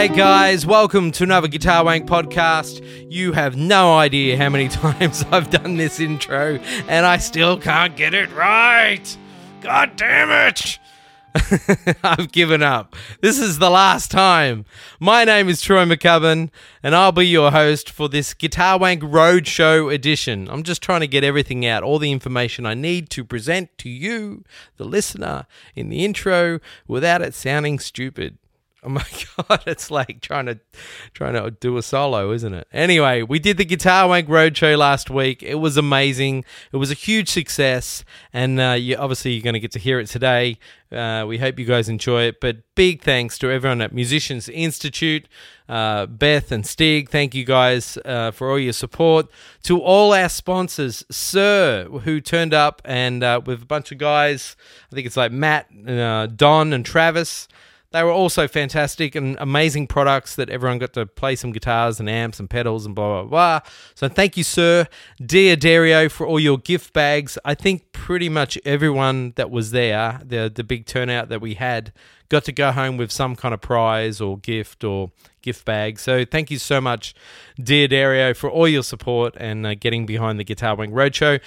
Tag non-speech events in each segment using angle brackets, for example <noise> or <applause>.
G'day, guys. Welcome to another Guitar Wank podcast. You have no idea how many <laughs> times I've done this intro, and I still can't get it right. God damn it. <laughs> I've given up. This is the last time. My name is Troy McCubbin, and I'll be your host for this Guitar Wank Roadshow edition. I'm just trying to get everything out, all the information I need to present to you, the listener, in the intro without it sounding stupid. <laughs> Oh my god, it's like trying to trying to do a solo, isn't it? Anyway, we did the Guitar Wank Roadshow last week. It was amazing. It was a huge success, and uh, you, obviously you're going to get to hear it today. Uh, we hope you guys enjoy it. But big thanks to everyone at Musicians Institute, uh, Beth and Stig. Thank you guys uh, for all your support. To all our sponsors, Suhr, who turned up and uh, with a bunch of guys. I think it's like Matt, uh, Don, and Travis. They were also fantastic and amazing products that everyone got to play some guitars and amps and pedals and blah, blah, blah. So thank you, Suhr. Dear Dario, for all your gift bags. I think pretty much everyone that was there, the, the big turnout that we had, got to go home with some kind of prize or gift or gift bag. So thank you so much, D'Addario, for all your support and uh, getting behind the Guitar Wank Roadshow.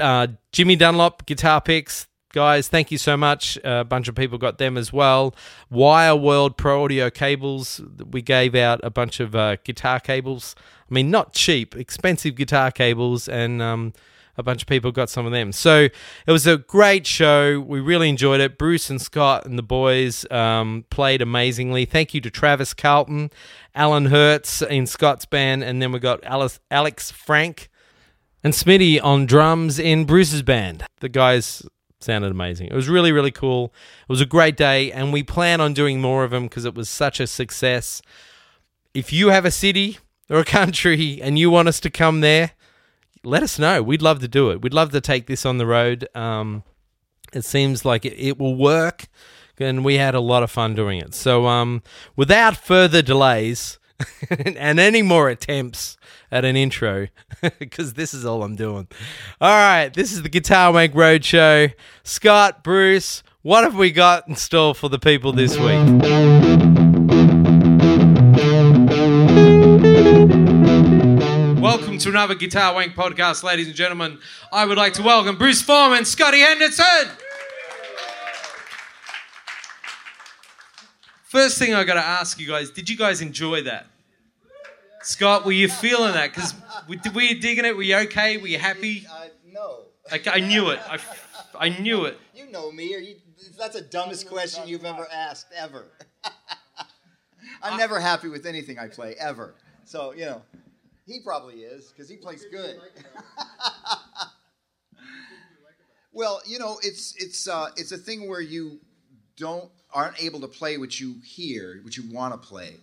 Uh, Jimmy Dunlop, Guitar Picks, guys thank you so much. A bunch of people got them as well. Wireworld pro audio cables we gave out a bunch of uh, guitar cables. I mean not cheap expensive guitar cables and um, a bunch of people got some of them. So it was a great show. We really enjoyed it. Bruce and scott and the boys um, played amazingly. Thank you to travis carlton alan hertz in scott's band and then we got Alice, alex frank and Smitty on drums in Bruce's band. The guys sounded amazing. It was really, really cool. It was a great day, and we plan on doing more of them because it was such a success. If you have a city or a <laughs> country and you want us to come there, let us know. We'd love to do it. We'd love to take this on the road. Um, it seems like it, it will work, and we had a lot of fun doing it. So, um, without further delays <laughs> and any more attempts at an intro, <laughs> because this is all I'm doing. All right, this is the Guitar Wank Roadshow. Scott, Bruce, what have we got in store for the people this week? Welcome to another Guitar Wank podcast, ladies and gentlemen. I would like to welcome Bruce Forman, Scotty Henderson. First thing I got to ask you guys: Did you guys enjoy that? Scott, were you feeling that? Because were you digging it? Were you okay? Were you happy? Uh, no. Like, I knew it. I, I knew it. You know me. You, that's the dumbest question you've ever asked, ever. <laughs> I'm never happy with anything I play, ever. So, you know, he probably is, because he plays good. <laughs> well, you know, it's, it's, uh, it's a thing where you don't, aren't able to play what you hear, what you want to play.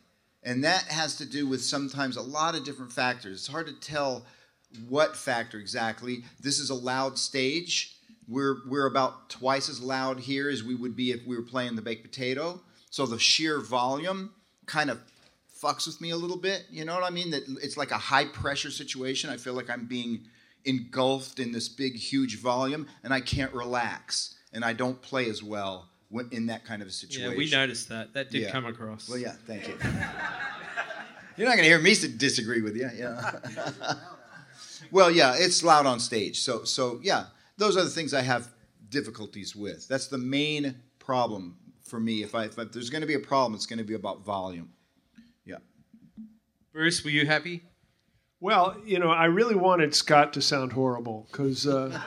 And that has to do with sometimes a lot of different factors. It's hard to tell what factor exactly. This is a loud stage. We're, we're about twice as loud here as we would be if we were playing the baked potato. So the sheer volume kind of fucks with me a little bit. You know what I mean? That it's like a high pressure situation. I feel like I'm being engulfed in this big, huge volume, and I can't relax, and I don't play as well in that kind of a situation. Yeah, we noticed that. That did Yeah. come across. Well, yeah, thank you. <laughs> You're not going to hear me disagree with you. Yeah. <laughs> well, yeah, it's loud on stage. So, so yeah, those are the things I have difficulties with. That's the main problem for me. If I, if I if there's going to be a problem, it's going to be about volume. Yeah. Bruce, were you happy? Well, you know, I really wanted Scott to sound horrible because uh,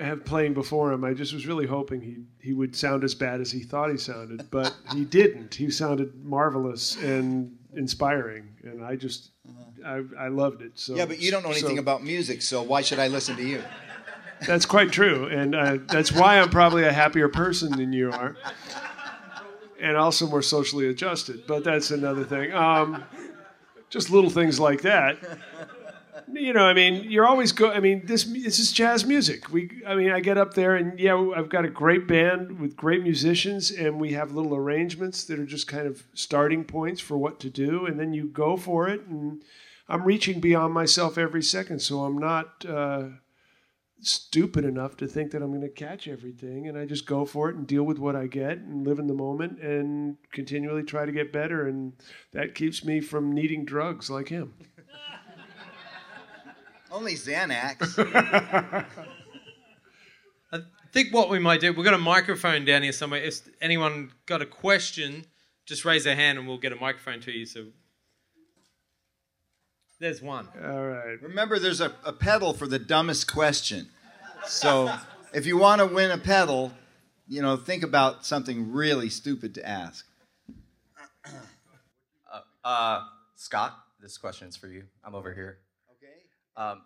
have playing before him, I just was really hoping he he would sound as bad as he thought he sounded, but <laughs> he didn't. He sounded marvelous and inspiring, and I just I, I loved it. So Yeah, but you don't know anything so about music, so why should I listen to you? <laughs> That's quite true, and uh, that's why I'm probably a happier person than you are, and also more socially adjusted. But that's another thing. Um, just little things like that. You know, I mean, you're always good. I mean, this this is jazz music. We, I mean, I get up there and yeah, I've got a great band with great musicians, and we have little arrangements that are just kind of starting points for what to do, and then you go for it. And I'm reaching beyond myself every second, so I'm not. Uh, stupid enough to think that I'm going to catch everything, and I just go for it and deal with what I get and live in the moment and continually try to get better, and that keeps me from needing drugs like him. <laughs> Only Xanax. <laughs> I think what we might do, we've got a microphone down here somewhere. If anyone got a question, just raise their hand and we'll get a microphone to you. So there's one. All right. Remember, there's a, a pedal for the dumbest question. So if you want to win a pedal, you know, think about something really stupid to ask. Uh, Scott, this question is for you. I'm over here. Um,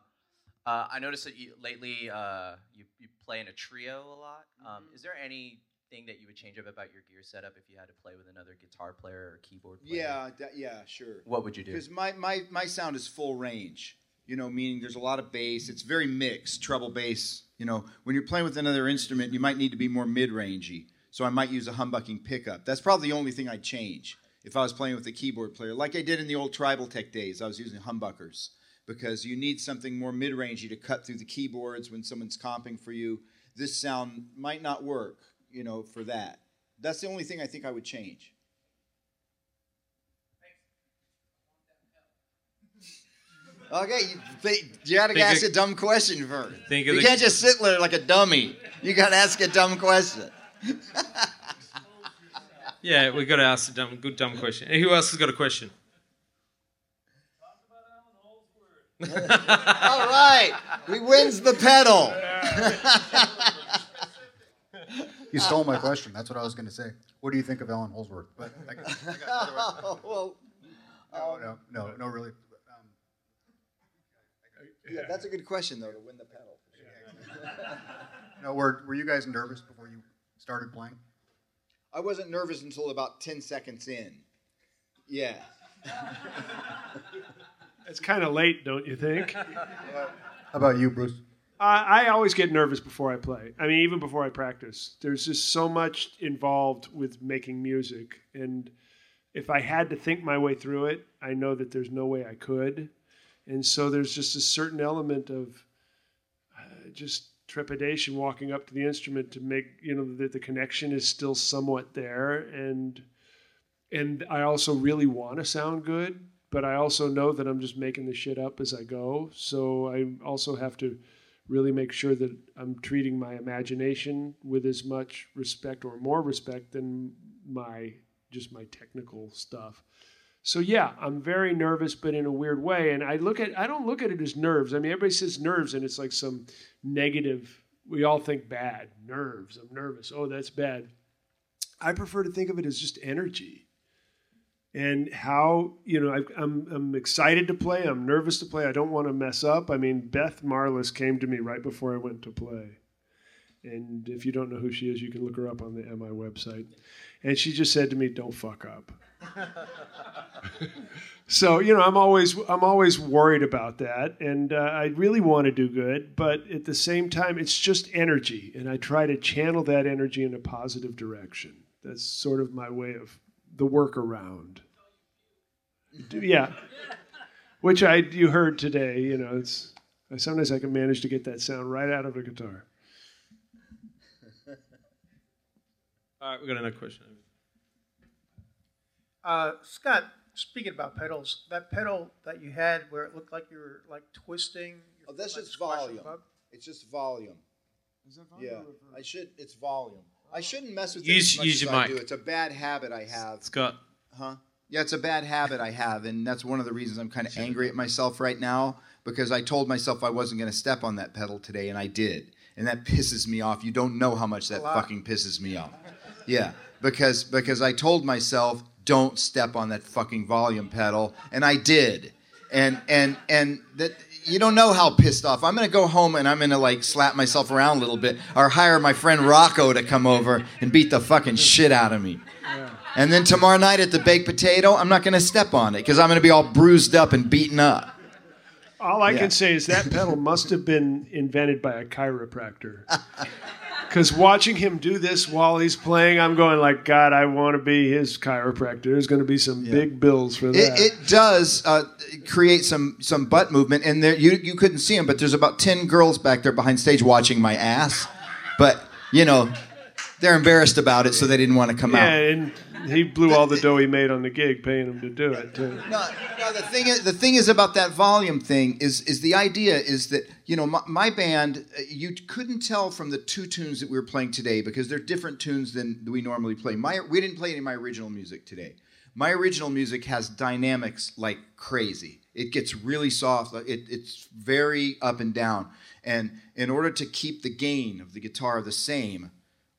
uh, I noticed that you lately uh, you, you play in a trio a lot. Um, is there anything that you would change up about your gear setup if you had to play with another guitar player or keyboard player? Yeah, that, yeah, sure. What would you do? Because my, my, my sound is full range, you know, meaning there's a lot of bass. It's very mixed, treble bass. You know, when you're playing with another instrument, you might need to be more mid rangey. So I might use a humbucking pickup. That's probably the only thing I'd change if I was playing with a keyboard player. Like I did in the old Tribal Tech days, I was using humbuckers because you need something more mid rangey to cut through the keyboards when someone's comping for you. This sound might not work, you know, for that. That's the only thing I think I would change. Okay, you, th- you gotta Think ask of- a dumb question first. Think you the- can't just sit there like a dummy. You gotta ask a dumb question. <laughs> Yeah, we've got to ask a dumb, good dumb question. Who else has got a question? All right, we wins the pedal. <laughs> You stole my question. That's what I was going to say. What do you think of Allan Holdsworth? But I, I got otherwise- <laughs> well, no, no, no, no, really. Um, yeah, that's a good question though to win the pedal. no, were, were you guys nervous before you started playing? I wasn't nervous until about ten seconds in. Yeah. <laughs> It's kind of late, don't you think? <laughs> How about you, Bruce? I, I always get nervous before I play. I mean, even before I practice. There's just so much involved with making music. And if I had to think my way through it, I know that there's no way I could. And so there's just a certain element of uh, just trepidation walking up to the instrument to make, you know, that the connection is still somewhat there. And and I also really want to sound good, but I also know that I'm just making the shit up as I go. So I also have to really make sure that I'm treating my imagination with as much respect or more respect than my just my technical stuff. So yeah, I'm very nervous, but in a weird way. And I look at I don't look at it as nerves. I mean, everybody says nerves, and it's like some negative. We all think bad nerves. I'm nervous. Oh, that's bad. I prefer to think of it as just energy and how you know I, I'm I'm excited to play. I'm nervous to play. I don't want to mess up. I mean, Beth Marlis came to me right before I went to play, and if you don't know who she is, you can look her up on the MI website. And she just said to me, "Don't fuck up." <laughs> so you know, I'm always I'm always worried about that, and uh, I really want to do good, but at the same time, it's just energy, and I try to channel that energy in a positive direction. That's sort of my way of the workaround. Yeah, which I you heard today. You know, it's sometimes I can manage to get that sound right out of a guitar. All right, we've got another question. Uh, Scott, speaking about pedals, that pedal that you had where it looked like you were like twisting. Oh, that's like just volume. It's just volume. Is that volume? Yeah, I should. It's volume. I shouldn't mess with Use- it as much use as your I mic. do. It's a bad habit I have. Scott. Huh? Yeah, it's a bad habit I have, and that's one of the reasons I'm kind of angry at myself right now because I told myself I wasn't going to step on that pedal today, and I did, and that pisses me off. You don't know how much that fucking pisses me off. Yeah, because because I told myself don't step on that fucking volume pedal, and I did, and and and that you don't know how pissed off. I'm gonna go home and I'm gonna like slap myself around a little bit, or hire my friend Rocco to come over and beat the fucking shit out of me. And then tomorrow night at the baked potato, I'm not going to step on it because I'm going to be all bruised up and beaten up. All I Yeah. can say is that pedal must have been invented by a chiropractor. Because watching him do this while he's playing, I'm going like, God, I want to be his chiropractor. There's going to be some big bills for that. It, it does uh, create some some butt movement, and there you you couldn't see him, but there's about ten girls back there behind stage watching my ass, but you know they're embarrassed about it, so they didn't want to come yeah, out. and he blew all the dough he made on the gig, paying him to do it too. No, no. The thing is, the thing is about that volume thing is is the idea is that you know my, my band uh, you couldn't tell from the two tunes that we were playing today because they're different tunes than we normally play. My we didn't play any of my original music today. My original music has dynamics like crazy. It gets really soft. It, it's very up and down. And in order to keep the gain of the guitar the same,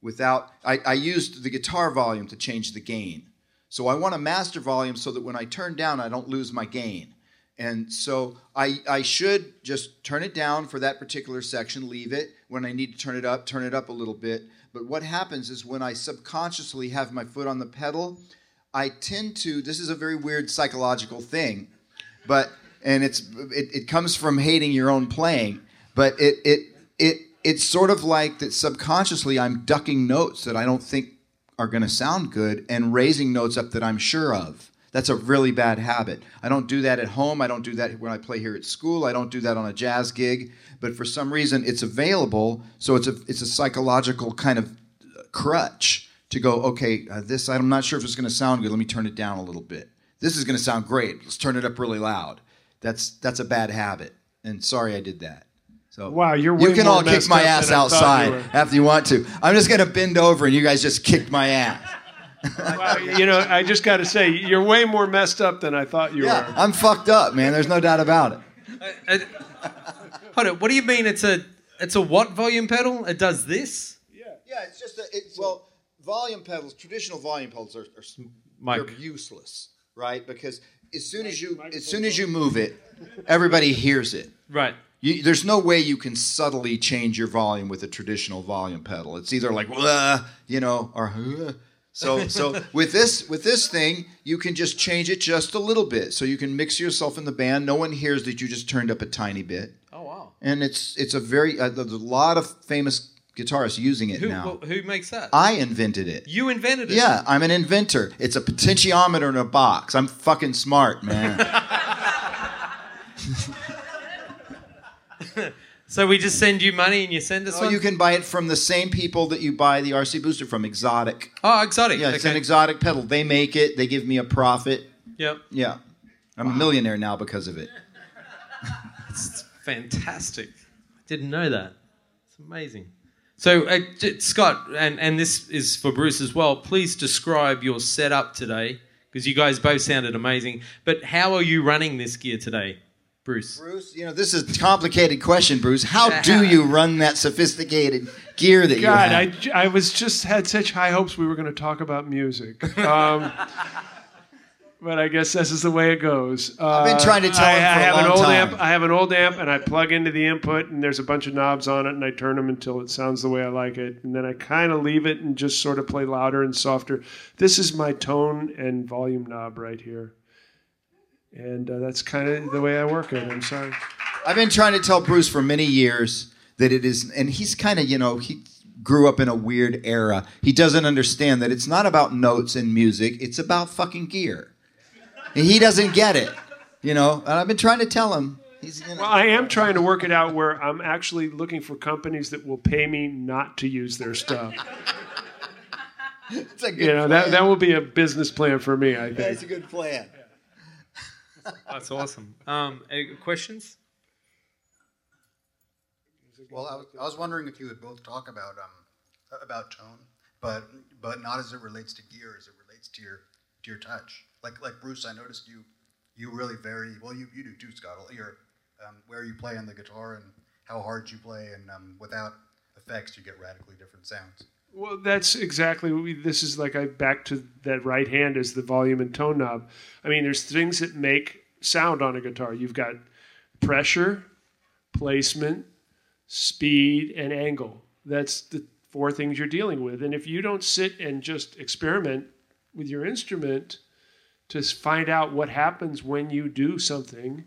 without I, I used the guitar volume to change the gain. So I want a master volume so that when I turn down, I don't lose my gain. And so I, I should just turn it down for that particular section, leave it. When I need to turn it up, turn it up a little bit. But what happens is when I subconsciously have my foot on the pedal, I tend to, this is a very weird psychological thing, but, and it's, it, it comes from hating your own playing, but it, it, it, it's sort of like that subconsciously I'm ducking notes that I don't think are going to sound good and raising notes up that I'm sure of. That's a really bad habit. I don't do that at home. I don't do that when I play here at school. I don't do that on a jazz gig. But for some reason, it's available. So it's a it's a psychological kind of crutch to go. Okay, uh, this I'm not sure if it's going to sound good. Let me turn it down a little bit. This is going to sound great. Let's turn it up really loud. That's that's a bad habit. And sorry I did that. So Wow, you're you can all kick my ass than I thought outside you after you want to. I'm just going to bend over and you guys just kicked my ass. Wow, you know, I just got to say, you're way more messed up than I thought you Yeah, were. I'm fucked up, man. There's no doubt about it. Uh, hold on. What do you mean? It's a it's a what volume pedal? It does this? Yeah, Yeah. it's just a, it, well, volume pedals, traditional volume pedals are, are they're useless, right? Because as soon as you as soon as you move it, everybody hears it. Right. You, there's no way you can subtly change your volume with a traditional volume pedal. It's either like you know, or so so with this with this thing, you can just change it just a little bit. So you can mix yourself in the band. No one hears that you just turned up a tiny bit. Oh wow. And it's it's a very uh, there's a lot of famous guitarists using it Who now. wh- who makes that? I invented it. you invented it. Yeah, I'm an inventor. It's a potentiometer in a box. I'm fucking smart, man. <laughs> So we just send you money and you send us so one. you can buy it from the same people that you buy the RC booster from, Xotic. Oh, Xotic. Yeah, it's okay. an Xotic pedal. They make it. They give me a profit. Yep. Yeah, I'm a millionaire now because of it. <laughs> It's fantastic. I didn't know that. It's amazing. So, uh, J- Scott, and, and this is for Bruce as well, please describe your setup today because you guys both sounded amazing. But how are you running this gear today, Bruce? Bruce, you know this is a complicated question, Bruce. How <laughs> do you run that sophisticated gear that you have? God, have? I was just had such high hopes we were going to talk about music. Um, <laughs> but I guess this is the way it goes. Uh, I've been trying to tell you. I, him for I a have long an old time. amp. I have an old amp, and I plug into the input, and there's a bunch of knobs on it, and I turn them until it sounds the way I like it, and then I kind of leave it and just sort of play louder and softer. This is my tone and volume knob right here, and uh, that's kind of the way I work it. I'm sorry. I've been trying to tell Bruce for many years that it is, and he's kind of, you know, he grew up in a weird era. He doesn't understand that it's not about notes and music, it's about fucking gear. And he doesn't get it, you know, and I've been trying to tell him. He's, you know, Well, I am trying to work it out where I'm actually looking for companies that will pay me not to use their stuff. <laughs> it's a good You know, that, plan. that will be a business plan for me, I think. That's a good plan. That's awesome. Um, questions? Well, I was, I was wondering if you would both talk about um about tone, but but not as it relates to gear, as it relates to your to your touch. Like like Bruce, I noticed you you really vary. Well, you, you do too, Scott. Your um, where you play on the guitar and how hard you play, and um, without effects, you get radically different sounds. Well, that's exactly we, this is like. I back to that right hand as the volume and tone knob. I mean, there's things that make sound on a guitar. You've got pressure, placement, speed, and angle. That's the four things you're dealing with. And if you don't sit and just experiment with your instrument to find out what happens when you do something,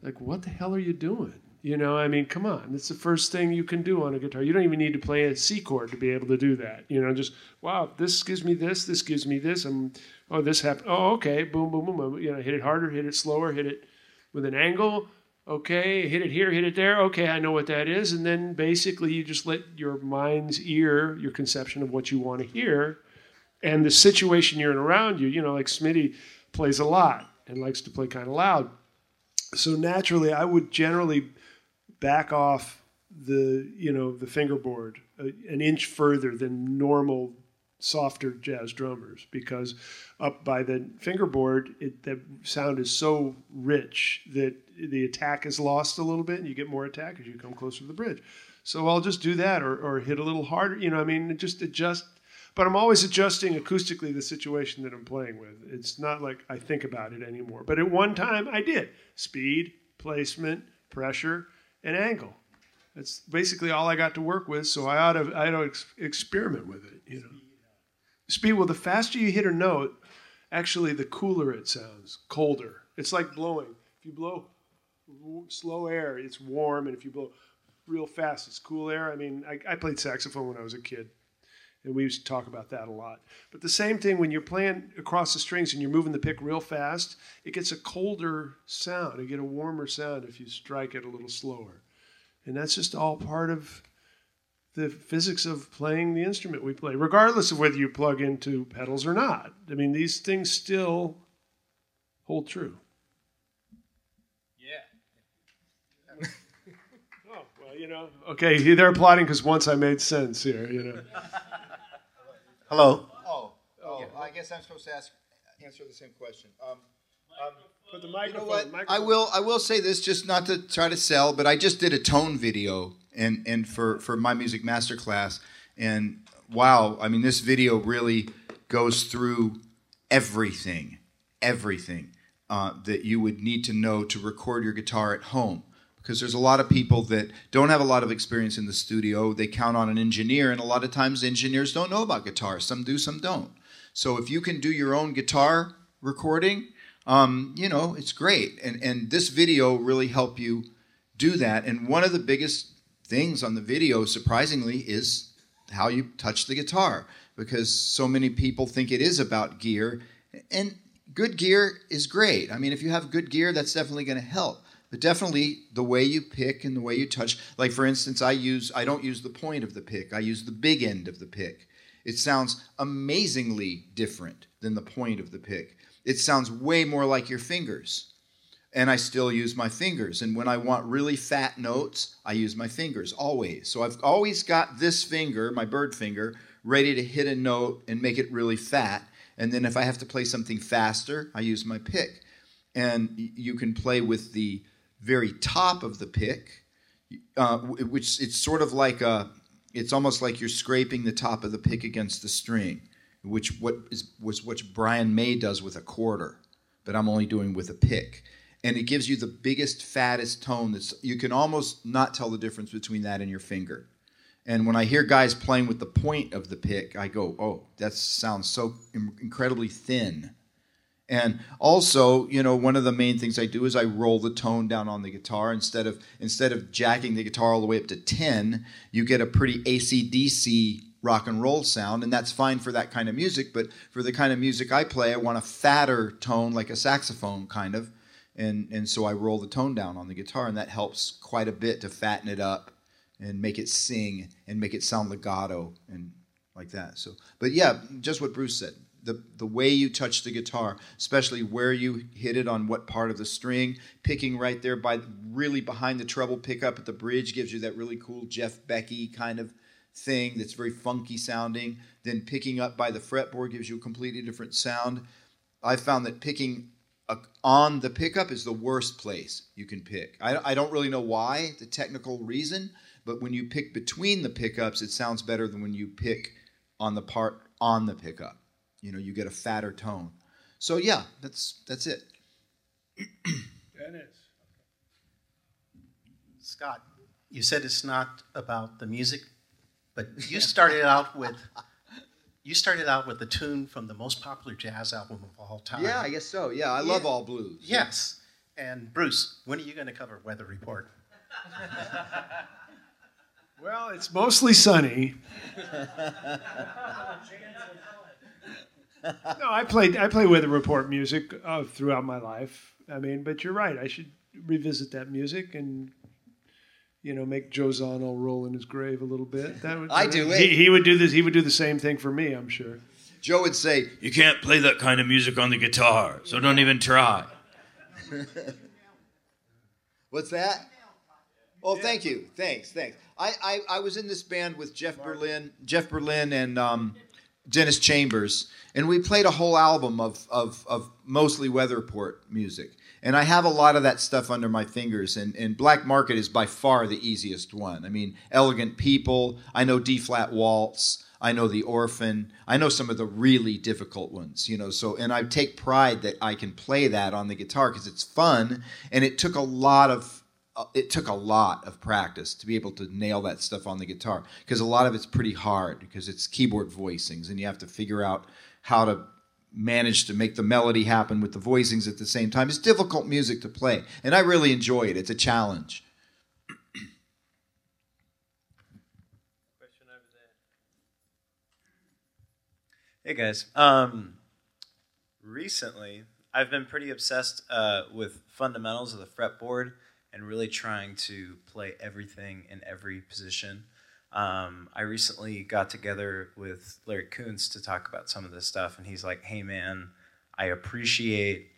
like what the hell are you doing? You know, I mean, come on. It's the first thing you can do on a guitar. You don't even need to play a C chord to be able to do that. You know, just, wow, this gives me this, this gives me this. And, oh, this happened. Oh, okay. Boom, boom, boom, boom. You know, hit it harder, hit it slower, hit it with an angle. Okay, hit it here, hit it there. Okay, I know what that is. And then basically you just let your mind's ear, your conception of what you want to hear, and the situation you're in around you, you know, like Smitty plays a lot and likes to play kind of loud. So naturally, I would generally back off the you know the fingerboard uh, an inch further than normal softer jazz drummers because up by the fingerboard it, the sound is so rich that the attack is lost a little bit and you get more attack as you come closer to the bridge. So i'll just do that or, or hit a little harder you know i mean just adjust. But i'm always adjusting acoustically the situation that i'm playing with. It's not like i think about it anymore. But at one time i did. Speed placement pressure an angle. That's basically all I got to work with. So I ought to, I ought to ex- experiment with it. You know, speed. Well, the faster you hit a note, actually, the cooler it sounds. Colder. It's like blowing. If you blow slow air, it's warm, and if you blow real fast, it's cool air. I mean, I, I played saxophone when I was a kid and we used to talk about that a lot. But the same thing when you're playing across the strings and you're moving the pick real fast, it gets a colder sound. You get a warmer sound if you strike it a little slower. And that's just all part of the physics of playing the instrument we play, regardless of whether you plug into pedals or not. I mean, these things still hold true. Yeah. <laughs> oh, well, you know, okay, they're applauding because once I made sense here, you know. <laughs> Hello. Oh, oh, I guess I'm supposed to ask, answer the same question. Um, um, Put the you microphone. know what? microphone. I will. I will say this, just not to try to sell, but I just did a tone video and and for for my music masterclass, and wow, I mean, this video really goes through everything, everything uh, that you would need to know to record your guitar at home. Because there's a lot of people that don't have a lot of experience in the studio. They count on an engineer, and a lot of times engineers don't know about guitar. Some do, some don't. So if you can do your own guitar recording, um, you know, it's great. And and this video really help you do that. And one of the biggest things on the video, surprisingly, is how you touch the guitar because so many people think it is about gear. And good gear is great. I mean, if you have good gear, that's definitely going to help. But definitely the way you pick and the way you touch. Like for instance, I use I don't use the point of the pick. I use the big end of the pick. It sounds amazingly different than the point of the pick. It sounds way more like your fingers. And I still use my fingers. And when I want really fat notes, I use my fingers always. So I've always got this finger, my bird finger, ready to hit a note and make it really fat. And then if I have to play something faster, I use my pick. And you can play with the very top of the pick, uh, which it's sort of like a, it's almost like you're scraping the top of the pick against the string, which what is was what Brian May does with a quarter, but I'm only doing with a pick, and it gives you the biggest, fattest tone. That's you can almost not tell the difference between that and your finger. And when I hear guys playing with the point of the pick, I go, "Oh, that sounds so incredibly thin." And also, you know, one of the main things I do is I roll the tone down on the guitar instead of instead of jacking the guitar all the way up to 10, you get a pretty AC/DC rock and roll sound, and that's fine for that kind of music. But for the kind of music I play, I want a fatter tone, like a saxophone kind of, and and so I roll the tone down on the guitar, and that helps quite a bit to fatten it up and make it sing and make it sound legato and like that. So, but yeah, just what Bruce said the, the way you touch the guitar, especially where you hit it on what part of the string, picking right there by really behind the treble pickup at the bridge gives you that really cool Jeff Becky kind of thing that's very funky sounding. Then picking up by the fretboard gives you a completely different sound. I found that picking a, on the pickup is the worst place you can pick. I, I don't really know why, the technical reason, but when you pick between the pickups, it sounds better than when you pick on the part on the pickup you know you get a fatter tone. So yeah that's that's it. <clears throat> That is scott you said it's not about the music but <laughs> you started out with you started out with a tune from the most popular jazz album of all time. Yeah i guess so. Yeah i love all blues. Yes. And bruce when are you going to cover weather report? <laughs> Well, it's mostly sunny. <laughs> <laughs> no, I played I play weather report music uh, throughout my life. I mean, but you're right. I should revisit that music and you know make Joe Zawinul roll in his grave a little bit. That would, <laughs> I do He, it. he would do this. He would do the same thing for me. I'm sure. Joe would say, You can't play that kind of music on the guitar, so don't even try. <laughs> What's that? Oh, thank you. Thanks, thanks. I, I, I was in this band with Jeff Berlin, Jeff Berlin, and um, Dennis Chambers, and we played a whole album of, of, of mostly Weather Report music. And I have a lot of that stuff under my fingers, and, and Black Market is by far the easiest one. I mean, Elegant People, I know D Flat Waltz, I know The Orphan, I know some of the really difficult ones, you know. So, and I take pride that I can play that on the guitar because it's fun, and it took a lot of it took a lot of practice to be able to nail that stuff on the guitar because a lot of it's pretty hard because it's keyboard voicings and you have to figure out how to manage to make the melody happen with the voicings at the same time. It's difficult music to play, and I really enjoy it. It's a challenge. Hey guys. Um, recently, I've been pretty obsessed uh, with fundamentals of the fretboard and really trying to play everything in every position. Um, I recently got together with Larry Koonse to talk about some of this stuff, and he's like, "Hey man, I appreciate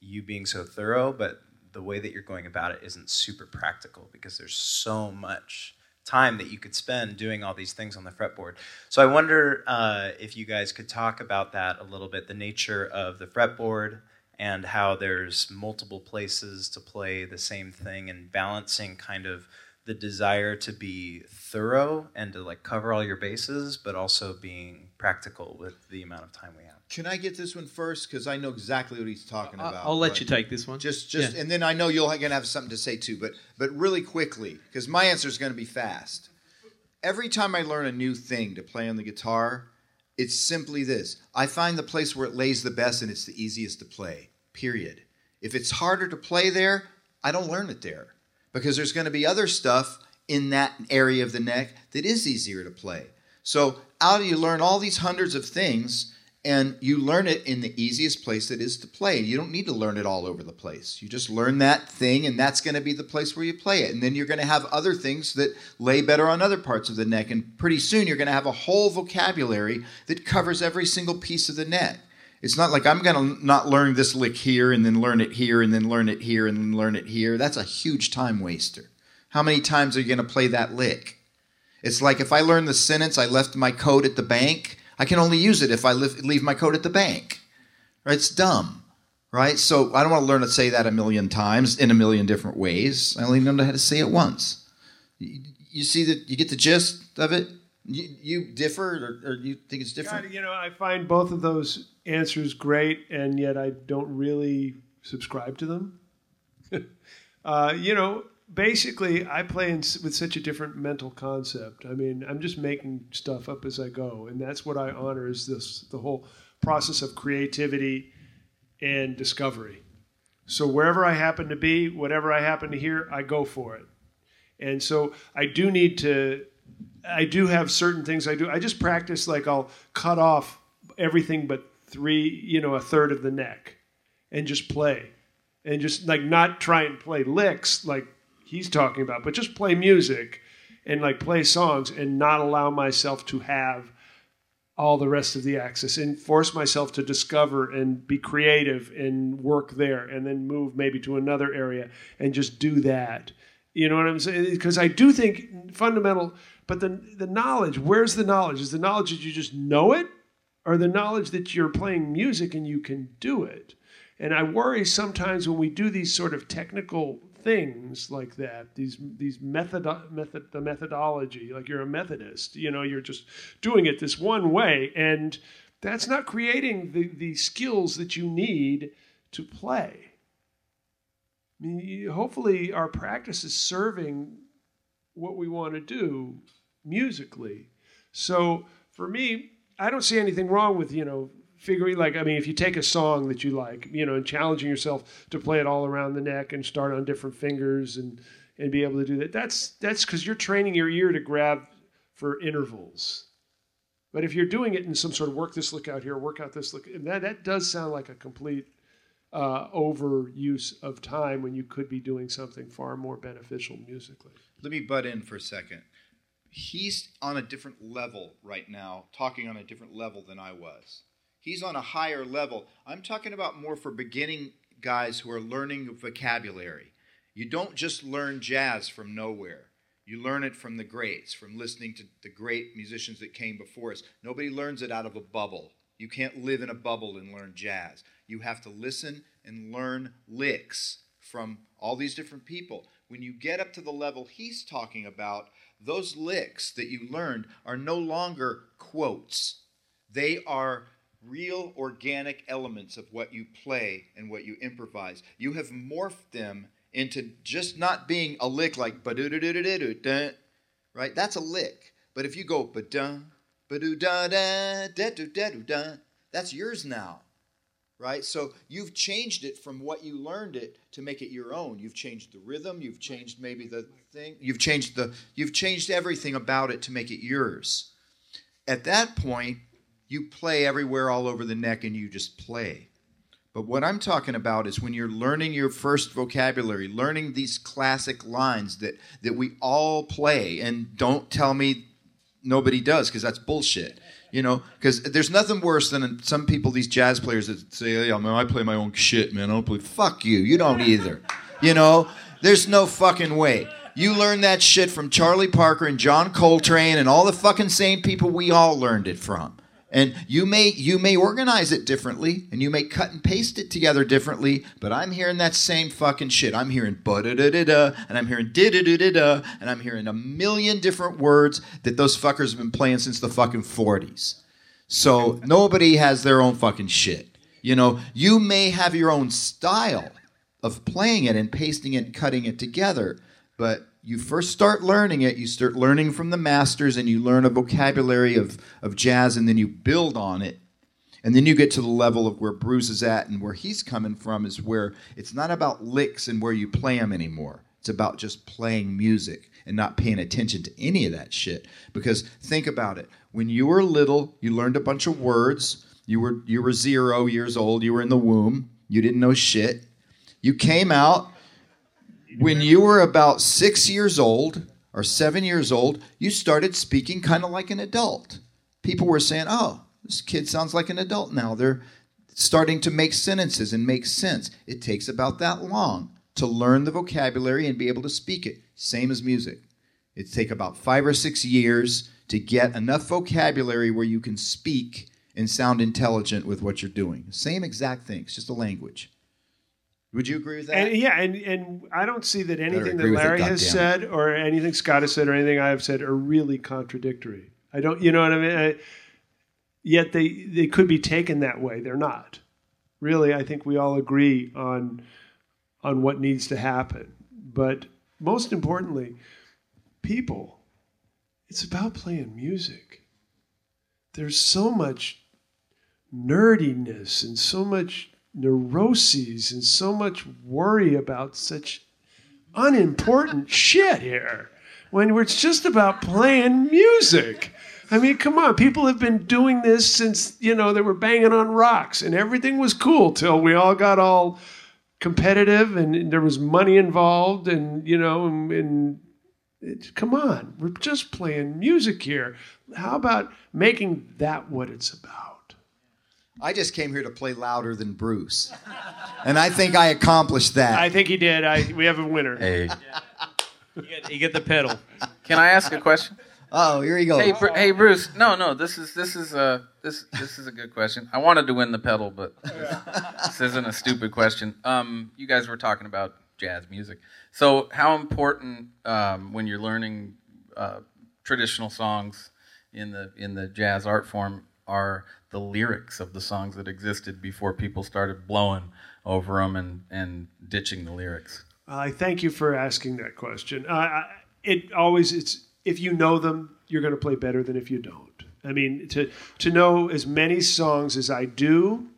you being so thorough, but the way that you're going about it isn't super practical because there's so much time that you could spend doing all these things on the fretboard. So I wonder uh, if you guys could talk about that a little bit, the nature of the fretboard and how there's multiple places to play the same thing and balancing kind of the desire to be thorough and to like cover all your bases, but also being practical with the amount of time we have. Can I get this one first because I know exactly what he's talking I- about. I'll let you take this one. Just, just, Yeah. and then I know you're gonna have something to say too. But, but really quickly, because my answer is gonna be fast. Every time I learn a new thing to play on the guitar, it's simply this: I find the place where it lays the best and it's the easiest to play. Period. If it's harder to play there, I don't learn it there because there's going to be other stuff in that area of the neck that is easier to play. So, how do you learn all these hundreds of things? And you learn it in the easiest place that is to play. You don't need to learn it all over the place. You just learn that thing, and that's going to be the place where you play it. And then you're going to have other things that lay better on other parts of the neck. And pretty soon you're going to have a whole vocabulary that covers every single piece of the neck. It's not like I'm going to not learn this lick here and then learn it here and then learn it here and then learn it here. That's a huge time waster. How many times are you going to play that lick? It's like if I learn the sentence, I left my coat at the bank, I can only use it if I leave, leave my coat at the bank. Right? It's dumb. Right? So I don't want to learn to say that a million times in a million different ways. I only know how to say it once. You, you see that you get the gist of it? You, you differ or, or you think it's different? God, you know, I find both of those answers great, and yet I don't really subscribe to them. <laughs> uh, you know, basically, I play in, with such a different mental concept. I mean, I'm just making stuff up as I go, and that's what I honor is this the whole process of creativity and discovery. So wherever I happen to be, whatever I happen to hear, I go for it. And so I do need to I do have certain things I do. I just practice like I'll cut off everything but three, you know, a third of the neck and just play. And just like not try and play licks like he's talking about, but just play music and like play songs and not allow myself to have all the rest of the axis and force myself to discover and be creative and work there and then move maybe to another area and just do that. You know what I'm saying? Because I do think fundamental, but the the knowledge, where's the knowledge? Is the knowledge that you just know it, or the knowledge that you're playing music and you can do it? And I worry sometimes when we do these sort of technical things like that, these these method method the methodology, like you're a Methodist, you know, you're just doing it this one way, and that's not creating the the skills that you need to play. I mean, hopefully, our practice is serving what we want to do musically. So, for me, I don't see anything wrong with you know figuring like I mean, if you take a song that you like, you know, and challenging yourself to play it all around the neck and start on different fingers and and be able to do that. That's that's because you're training your ear to grab for intervals. But if you're doing it in some sort of work this look out here, work out this look, and that that does sound like a complete uh, overuse of time when you could be doing something far more beneficial musically. Let me butt in for a second. He's on a different level right now, talking on a different level than I was. He's on a higher level. I'm talking about more for beginning guys who are learning vocabulary. You don't just learn jazz from nowhere. You learn it from the greats, from listening to the great musicians that came before us. Nobody learns it out of a bubble. You can't live in a bubble and learn jazz. You have to listen and learn licks from all these different people. When you get up to the level he's talking about, those licks that you learned are no longer quotes. They are real organic elements of what you play and what you improvise. You have morphed them into just not being a lick like ba do do do do right? That's a lick. But if you go ba da ba do da da da do da do da, that's yours now. Right? So you've changed it from what you learned it to make it your own. You've changed the rhythm, you've changed maybe the thing, you've changed the you've changed everything about it to make it yours. At that point, you play everywhere all over the neck and you just play. But what I'm talking about is when you're learning your first vocabulary, learning these classic lines that, that we all play, and don't tell me nobody does, because that's bullshit. You know, because there's nothing worse than some people, these jazz players that say, yeah, man, I play my own shit, man. I don't play. Fuck you. You don't either. You know, there's no fucking way. You learned that shit from Charlie Parker and John Coltrane and all the fucking same people we all learned it from. And you may you may organize it differently and you may cut and paste it together differently, but I'm hearing that same fucking shit. I'm hearing da da da da and I'm hearing da da da da and I'm hearing a million different words that those fuckers have been playing since the fucking 40s. So nobody has their own fucking shit. You know, you may have your own style of playing it and pasting it and cutting it together, but you first start learning it, you start learning from the masters, and you learn a vocabulary of, of jazz, and then you build on it. And then you get to the level of where Bruce is at and where he's coming from is where it's not about licks and where you play them anymore. It's about just playing music and not paying attention to any of that shit. Because think about it. When you were little, you learned a bunch of words. You were you were zero years old. You were in the womb. You didn't know shit. You came out when you were about six years old or seven years old, you started speaking kind of like an adult. People were saying, oh, this kid sounds like an adult now. They're starting to make sentences and make sense. It takes about that long to learn the vocabulary and be able to speak it. Same as music. It takes about five or six years to get enough vocabulary where you can speak and sound intelligent with what you're doing. Same exact thing, it's just a language. Would you agree with that? And yeah, and, and I don't see that anything that with it, Larry has said or anything Scott has said or anything I have said are really contradictory. I don't, you know what I mean? I, yet they they could be taken that way. They're not. Really, I think we all agree on on what needs to happen. But most importantly, people, it's about playing music. There's so much nerdiness and so much neuroses and so much worry about such unimportant shit here when it's just about playing music. I mean, come on, people have been doing this since, you know, they were banging on rocks and everything was cool till we all got all competitive and there was money involved and, you know, and, and it, come on, we're just playing music here. How about making that what it's about? I just came here to play louder than Bruce. And I think I accomplished that. I think he did. I, we have a winner. Hey, You get, you get the pedal. can I ask a question? oh, here you go. Hey, Bru- hey, Bruce. No, no. This is this is uh this this is a good question. I wanted to win the pedal, but this isn't a stupid question. Um, you guys were talking about jazz music. So, how important um, when you're learning uh, traditional songs in the in the jazz art form are the lyrics of the songs that existed before people started blowing over them and and ditching the lyrics? I thank you for asking that question. Uh, it always it's if you know them, you're going to play better than if you don't. I mean, to to know as many songs as I do,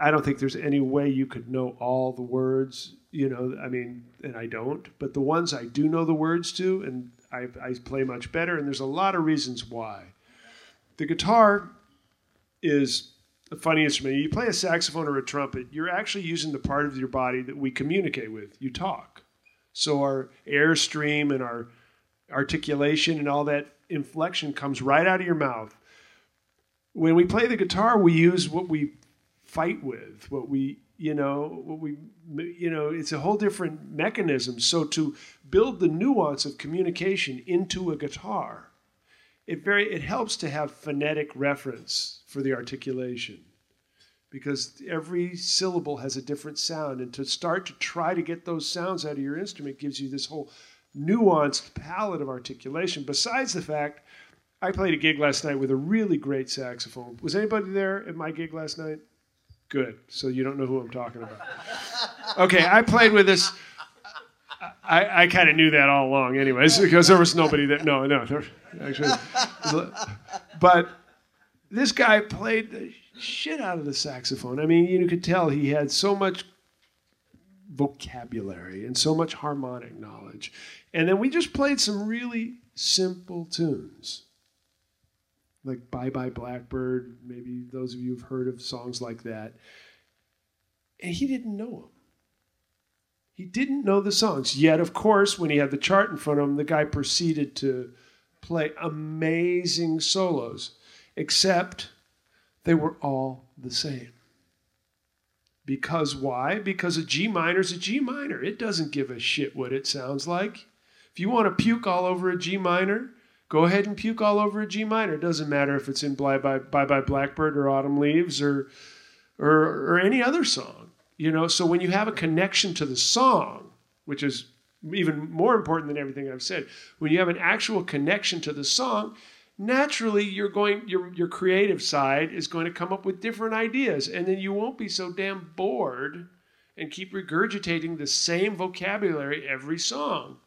I don't think there's any way you could know all the words. You know, I mean, and I don't. But the ones I do know the words to, and I, I play much better. And there's a lot of reasons why. The guitar is a funny instrument. You play a saxophone or a trumpet, you're actually using the part of your body that we communicate with. You talk. So our airstream and our articulation and all that inflection comes right out of your mouth. When we play the guitar, we use what we fight with, what we, you know, what we, you know, it's a whole different mechanism. So to build the nuance of communication into a guitar, it very it helps to have phonetic reference for the articulation because every syllable has a different sound and to start to try to get those sounds out of your instrument gives you this whole nuanced palette of articulation besides the fact I played a gig last night with a really great saxophone. Was anybody there at my gig last night? Good. So you don't know who I'm talking about. <laughs> Okay, I played with this. I, I kind of knew that all along, anyways, because there was nobody there. No, no, no, actually. But this guy played the shit out of the saxophone. I mean, you could tell he had so much vocabulary and so much harmonic knowledge. And then we just played some really simple tunes like Bye Bye Blackbird. Maybe those of you have heard of songs like that. And he didn't know them. He didn't know the songs. Yet, of course, when he had the chart in front of him, the guy proceeded to play amazing solos, except they were all the same. Because why? Because a G minor is a G minor. It doesn't give a shit what it sounds like. If you want to puke all over a G minor, go ahead and puke all over a G minor. It doesn't matter if it's in Bye Bye, Bye, Bye Blackbird or Autumn Leaves or, or, or any other song. You know, so when you have a connection to the song, which is even more important than everything I've said, when you have an actual connection to the song, naturally you're going your your creative side is going to come up with different ideas and then you won't be so damn bored and keep regurgitating the same vocabulary every song.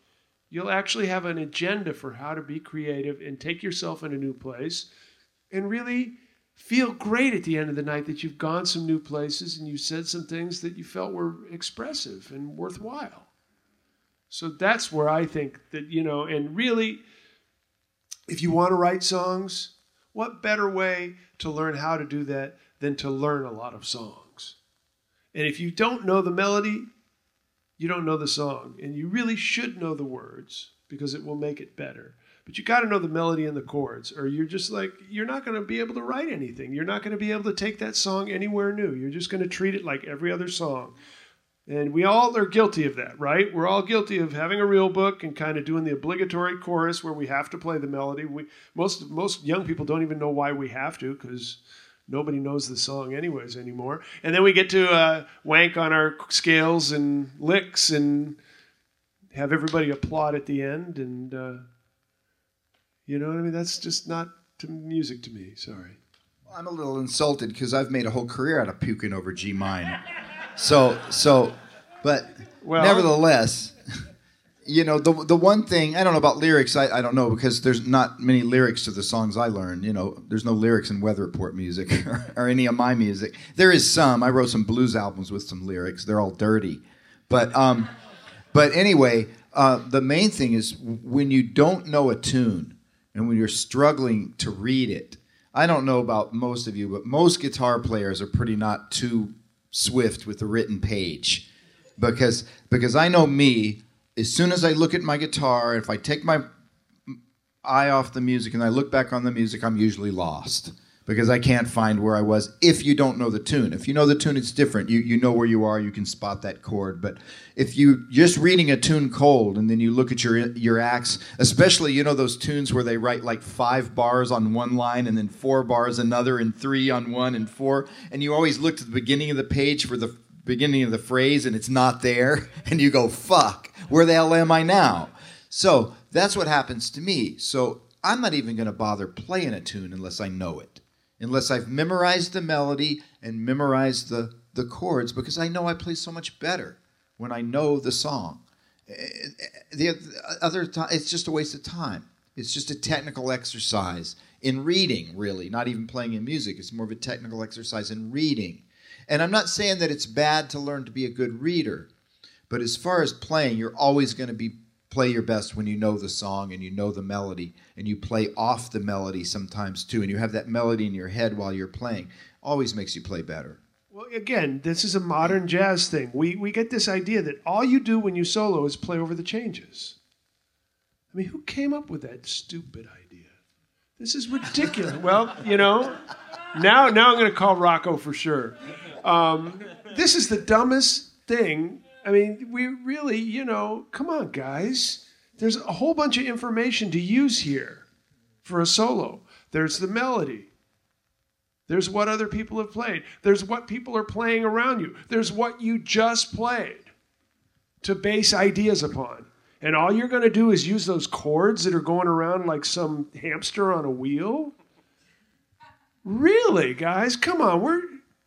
You'll actually have an agenda for how to be creative and take yourself in a new place and really feel great at the end of the night that you've gone some new places and you said some things that you felt were expressive and worthwhile. So that's where i think that you know and really if you want to write songs, what better way to learn how to do that than to learn a lot of songs? And if you don't know the melody, you don't know the song. And you really should know the words because it will make it better. But you got to know the melody and the chords, or you're just like, you're not going to be able to write anything. You're not going to be able to take that song anywhere new. You're just going to treat it like every other song. And we all are guilty of that, right? We're all guilty of having a real book and kind of doing the obligatory chorus where we have to play the melody. We most most young people don't even know why we have to because nobody knows the song anyways anymore. And then we get to uh, wank on our scales and licks and have everybody applaud at the end. And uh, you know what I mean? That's just not to music to me. Sorry. Well, I'm a little insulted because I've made a whole career out of puking over G minor. So so, but Well- nevertheless, <laughs> you know the the one thing I don't know about lyrics. I, I don't know because there's not many lyrics to the songs I learn. You know, there's no lyrics in Weather Report music <laughs> or, or any of my music. There is some. I wrote some blues albums with some lyrics. They're all dirty, but um, but anyway, uh, the main thing is when you don't know a tune and when you're struggling to read it. I don't know about most of you, but most guitar players are pretty not too swift with the written page. Because because I know me as soon as I look at my guitar if I take my eye off the music and I look back on the music I'm usually lost because I can't find where I was if you don't know the tune. If you know the tune it's different. You you know where you are you can spot that chord. But if you just reading a tune cold and then you look at your your acts especially you know those tunes where they write like five bars on one line and then four bars another and three on one and four and you always look to the beginning of the page for the beginning of the phrase and it's not there <laughs> and you go fuck where the hell am I now? So that's what happens to me. So I'm not even going to bother playing a tune unless I know it unless I've memorized the melody and memorized the the chords because I know I play so much better when I know the song. Eh, The other time, it's just a waste of time. It's just a technical exercise in reading, really, not even playing in music. It's more of a technical exercise in reading. And I'm not saying that it's bad to learn to be a good reader, but as far as playing, you're always going to be play your best when you know the song and you know the melody and you play off the melody sometimes too and you have that melody in your head while you're playing always makes you play better Well, again, this is a modern jazz thing. We we get this idea that all you do when you solo is play over the changes. I mean, who came up with that stupid idea? This is ridiculous. <laughs> well, you know, now now I'm going to call Rocco for sure. Um, this is the dumbest thing. I mean, we really, you know, come on, guys. There's a whole bunch of information to use here for a solo. There's the melody. There's what other people have played. There's what people are playing around you. There's what you just played to base ideas upon. And all you're going to do is use those chords that are going around like some hamster on a wheel? Really, guys? Come on. We're,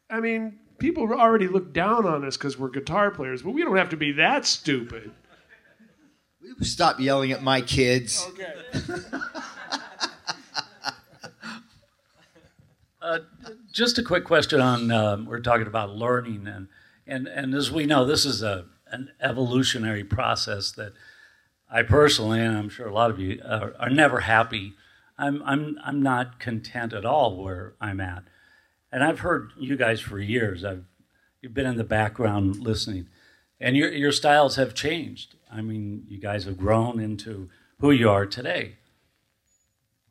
I mean, people already look down on us because we're guitar players, but we don't have to be that stupid. stop yelling at my kids Okay. <laughs> Uh, just a quick question on um, we're talking about learning and and and as we know this is a an evolutionary process that I personally and I'm sure a lot of you are, are never happy. I'm I'm I'm not content at all where I'm at, and I've heard you guys for years. I've you've been in the background listening, and your your styles have changed. I mean, you guys have grown into who you are today.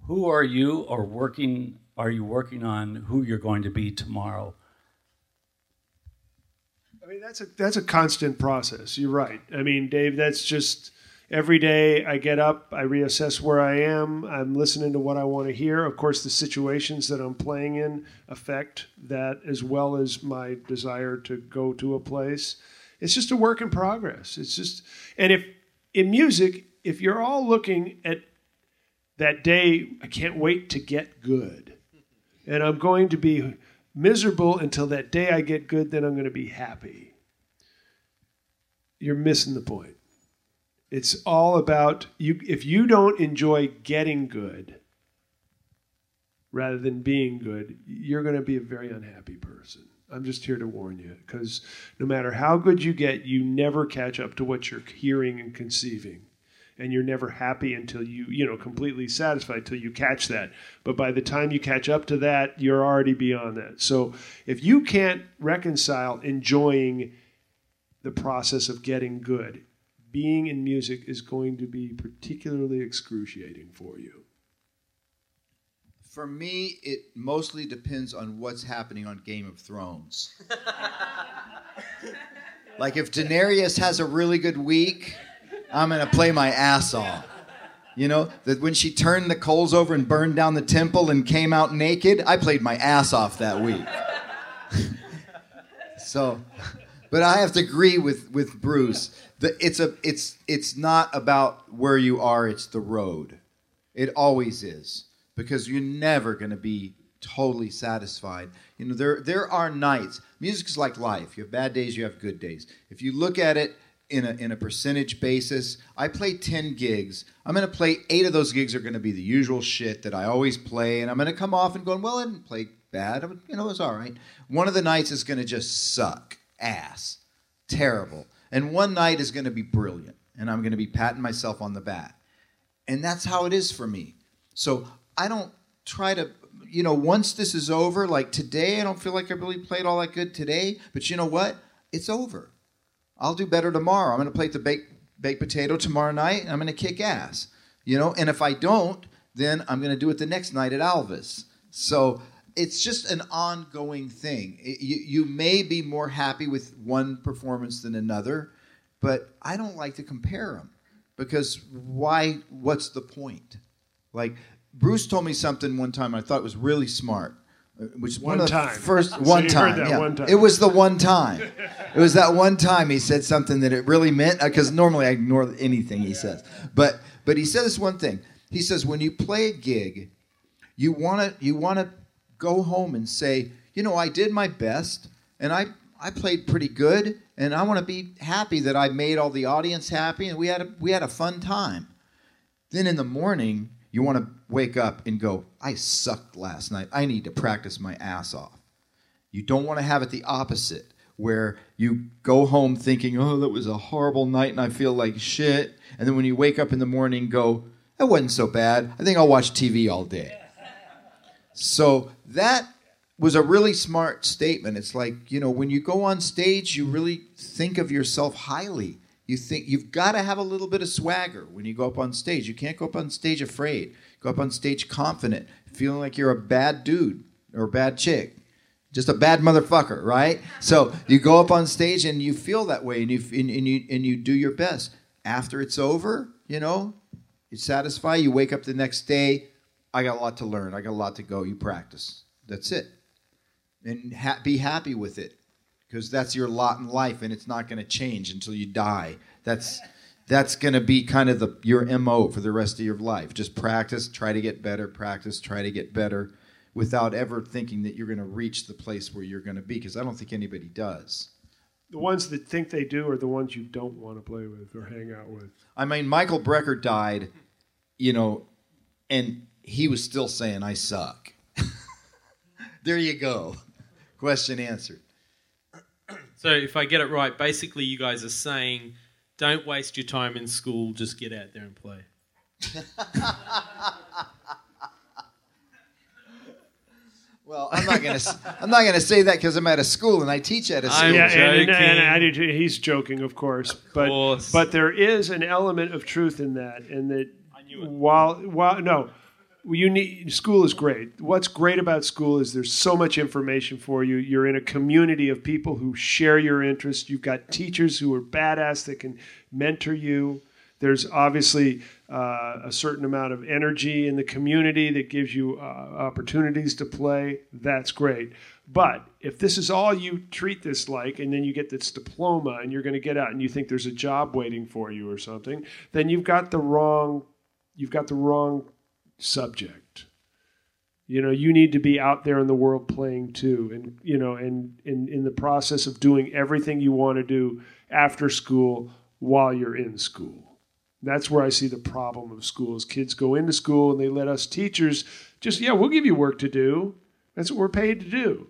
Who are you, or working? Are you working on who you're going to be tomorrow? I mean, that's a that's a constant process. You're right. I mean, Dave, that's just every day I get up, I reassess where I am. I'm listening to what I want to hear. Of course, the situations that I'm playing in affect that as well as my desire to go to a place. It's just a work in progress. It's just and if in music, if you're all looking at that day, I can't wait to get good. And I'm going to be miserable until that day I get good, then I'm going to be happy. You're missing the point. It's all about you if you don't enjoy getting good rather than being good, you're going to be a very unhappy person. I'm just here to warn you because no matter how good you get, you never catch up to what you're hearing and conceiving. And you're never happy until you you know completely satisfied till you catch that. But by the time you catch up to that you're already beyond that. So if you can't reconcile enjoying the process of getting good being in music is going to be particularly excruciating for you For me, it mostly depends on what's happening on Game of Thrones. <laughs> like if Daenerys has a really good week, I'm gonna play my ass off. You know, that when she turned the coals over and burned down the temple and came out naked, I played my ass off that week. <laughs> so, but I have to agree with with Bruce. The, it's a it's it's not about where you are; it's the road. It always is because you're never going to be totally satisfied. You know, there there are nights. Music is like life. You have bad days, you have good days. If you look at it in a in a percentage basis, I play 10 gigs. I'm going to play 8 of those gigs are going to be the usual shit that I always play and I'm going to come off and going, "Well, I didn't play bad. You know, it was all right." One of the nights is going to just suck ass. Terrible. And one night is going to be brilliant and I'm going to be patting myself on the back. And that's how it is for me. So I don't try to, you know, once this is over, like today, I don't feel like I really played all that good today. But you know what? It's over. I'll do better tomorrow. I'm going to play the baked baked potato tomorrow night, and I'm going to kick ass. You know, and if I don't, then I'm going to do it the next night at Alvas. So it's just an ongoing thing. It- you, you may be more happy with one performance than another, but I don't like to compare them because why? What's the point? Like Bruce told me something one time I thought was really smart. uh, Which One one, time. first <laughs> So one time, yeah. one time. It was the one time. It was that one time he said something that it really meant because normally I ignore anything he says. But but he said this one thing. He says when you play a gig, you want to you want to go home and say, you know, I did my best and I I played pretty good and I want to be happy that I made all the audience happy and we had a we had a fun time. Then in the morning, you want to wake up and go, I sucked last night. I need to practice my ass off. You don't want to have it the opposite, where you go home thinking, oh, that was a horrible night and I feel like shit. And then when you wake up in the morning, go, that wasn't so bad. I think I'll watch TV all day. So that was a really smart statement. It's like, you know, when you go on stage, you really think of yourself highly. You think you've got to have a little bit of swagger when you go up on stage. You can't go up on stage afraid. Go up on stage confident, feeling like you're a bad dude or a bad chick. Just a bad motherfucker, right? So you go up on stage and you feel that way and you and, and you and you do your best. After it's over, you know, you satisfy, you wake up the next day, I got a lot to learn. I got a lot to go. You practice. That's it. And ha- be happy with it because that's your lot in life and it's not going to change until you die. That's that's going to be kind of the your MO for the rest of your life. Just practice, try to get better, practice, try to get better without ever thinking that you're going to reach the place where you're going to be because I don't think anybody does. The ones that think they do are the ones you don't want to play with or hang out with. I mean, Michael Brecker died, you know, and he was still saying, I suck. <laughs> there you go. Question answered. So if I get it right, basically you guys are saying don't waste your time in school, just get out there and play. <laughs> Well, I'm not gonna. I'm not gonna say that because I'm at a school and I teach at a school. yeah, and, and, and I do too. he's joking, of course, but course. but there is an element of truth in that, and that while while no, you need school is great. What's great about school is there's so much information for you. You're in a community of people who share your interests. You've got teachers who are badass that can mentor you. There's obviously uh, a certain amount of energy in the community that gives you uh, opportunities to play. That's great. But if this is all you treat this like, and then you get this diploma and you're going to get out and you think there's a job waiting for you or something, then you've got the wrong you've got the wrong subject. You know, you need to be out there in the world playing too, and you know, and in the process of doing everything you want to do after school while you're in school. That's where I see the problem of schools. Kids go into school and they let us teachers just, yeah, we'll give you work to do. That's what we're paid to do.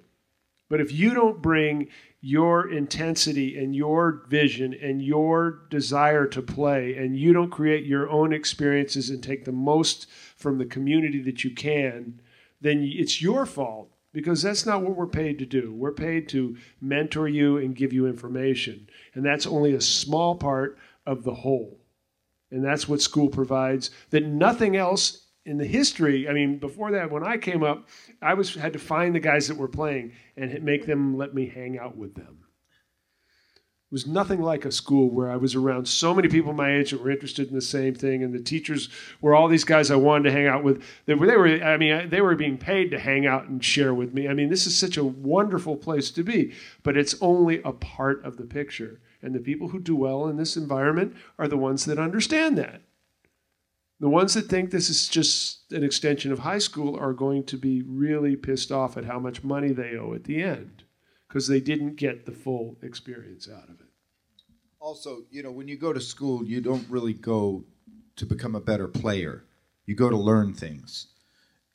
But if you don't bring your intensity and your vision and your desire to play, and you don't create your own experiences and take the most from the community that you can, then it's your fault because that's not what we're paid to do. We're paid to mentor you and give you information. And that's only a small part of the whole. And that's what school provides that nothing else in the history, I mean, before that, when I came up, I was had to find the guys that were playing and make them let me hang out with them. It was nothing like a school where I was around so many people my age that were interested in the same thing, and the teachers were all these guys I wanted to hang out with. They were, they were, I mean, they were being paid to hang out and share with me. I mean, this is such a wonderful place to be, but it's only a part of the picture. And the people who do well in this environment are the ones that understand that. The ones that think this is just an extension of high school are going to be really pissed off at how much money they owe at the end because they didn't get the full experience out of it. Also, you know, when you go to school, you don't really go to become a better player. You go to learn things.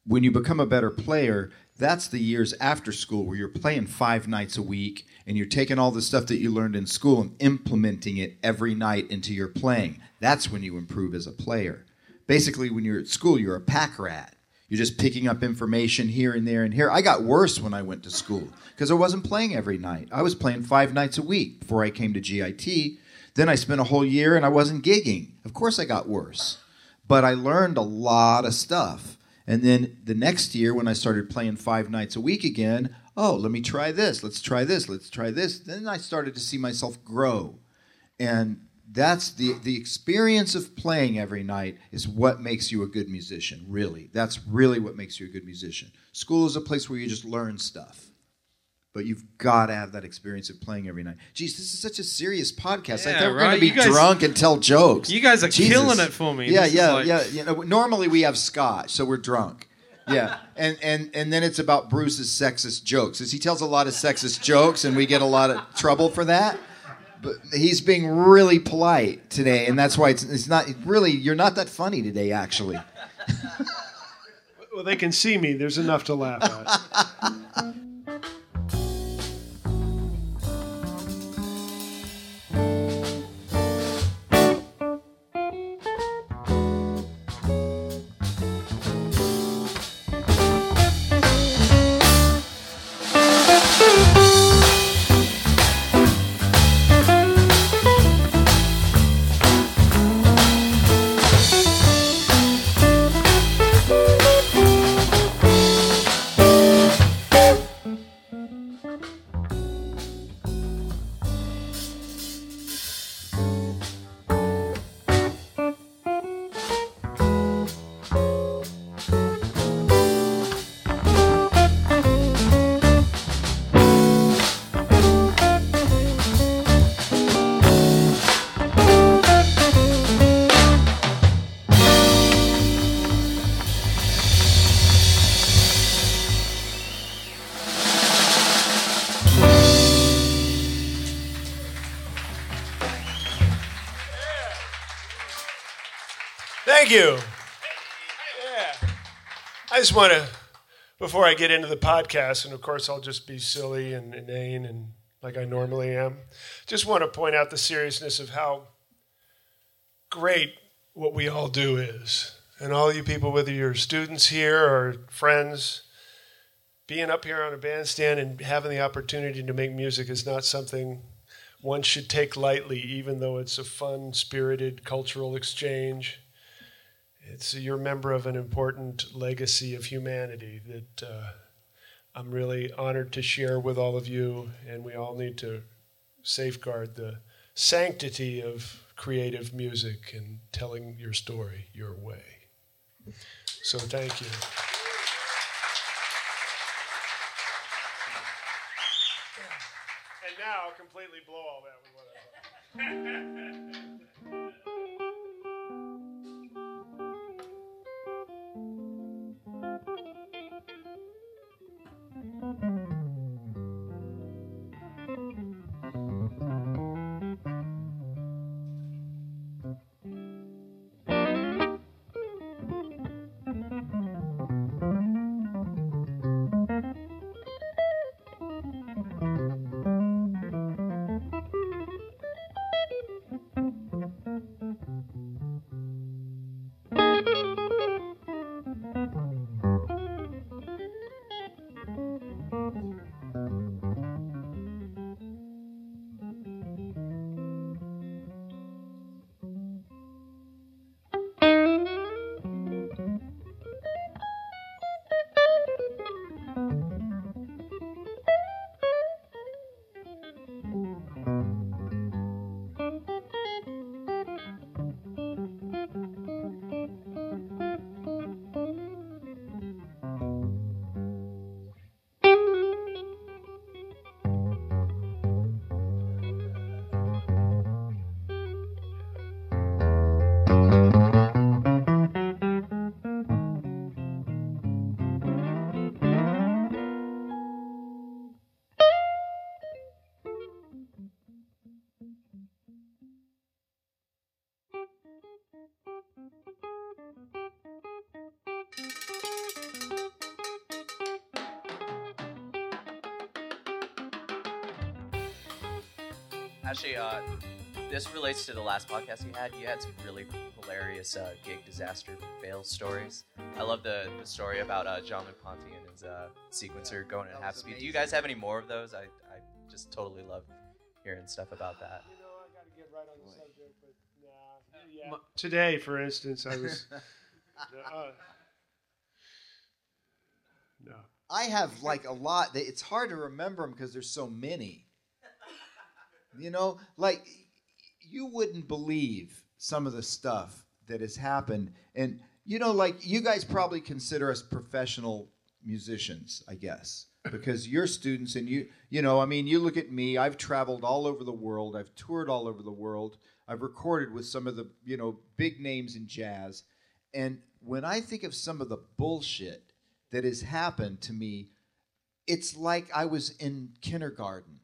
When you become a better player, that's the years after school where you're playing five nights a week and you're taking all the stuff that you learned in school and implementing it every night into your playing. That's when you improve as a player. Basically, when you're at school, you're a pack rat. You're just picking up information here and there and here. I got worse when I went to school because I wasn't playing every night. I was playing five nights a week before I came to GIT. Then I spent a whole year and I wasn't gigging. Of course, I got worse. But I learned a lot of stuff. And then the next year, when I started playing five nights a week again, oh, let me try this. Let's try this. Let's try this. Then I started to see myself grow. And that's the the experience of playing every night is what makes you a good musician really that's really what makes you a good musician school is a place where you just learn stuff but you've got to have that experience of playing every night. Geez, this is such a serious podcast. I thought we were right? going to be guys- drunk and tell jokes. You guys are Jesus. killing it for me. Yeah, This yeah, like- yeah. You know, normally we have scotch, so we're drunk. Yeah, <laughs> and and and then it's about Bruce's sexist jokes. As he tells a lot of sexist jokes, and we get a lot of trouble for that. But he's being really polite today, and that's why it's, it's not really. You're not that funny today, actually. <laughs> Well, they can see me. There's enough to laugh at. <laughs> just want to, before I get into the podcast, and of course I'll just be silly and inane and like I normally am, just want to point out the seriousness of how great what we all do is. And all you people, whether you're students here or friends, being up here on a bandstand and having the opportunity to make music is not something one should take lightly, even though it's a fun, spirited cultural exchange. It's you're a member of an important legacy of humanity that uh, I'm really honored to share with all of you, and we all need to safeguard the sanctity of creative music and telling your story your way. So thank you. And now completely blow all that with what <laughs> I Actually, uh, this relates to the last podcast you had. You had some really hilarious uh, gig disaster fail stories. I love the, the story about uh, Jean-Luc Ponty and his uh, sequencer going at half speed. Do you guys have any more of those? I, I just totally love hearing stuff about that. Today, for instance, I was. <laughs> <laughs> uh, no. I have like a lot. that- It's hard to remember them because there's so many. You know, like you wouldn't believe some of the stuff that has happened, and you know, like you guys probably consider us professional musicians, I guess, because you're students and you, you know, I mean, you look at me. I've traveled all over the world. I've toured all over the world. I've recorded with some of the, you know, big names in jazz, and when I think of some of the bullshit that has happened to me, it's like I was in kindergarten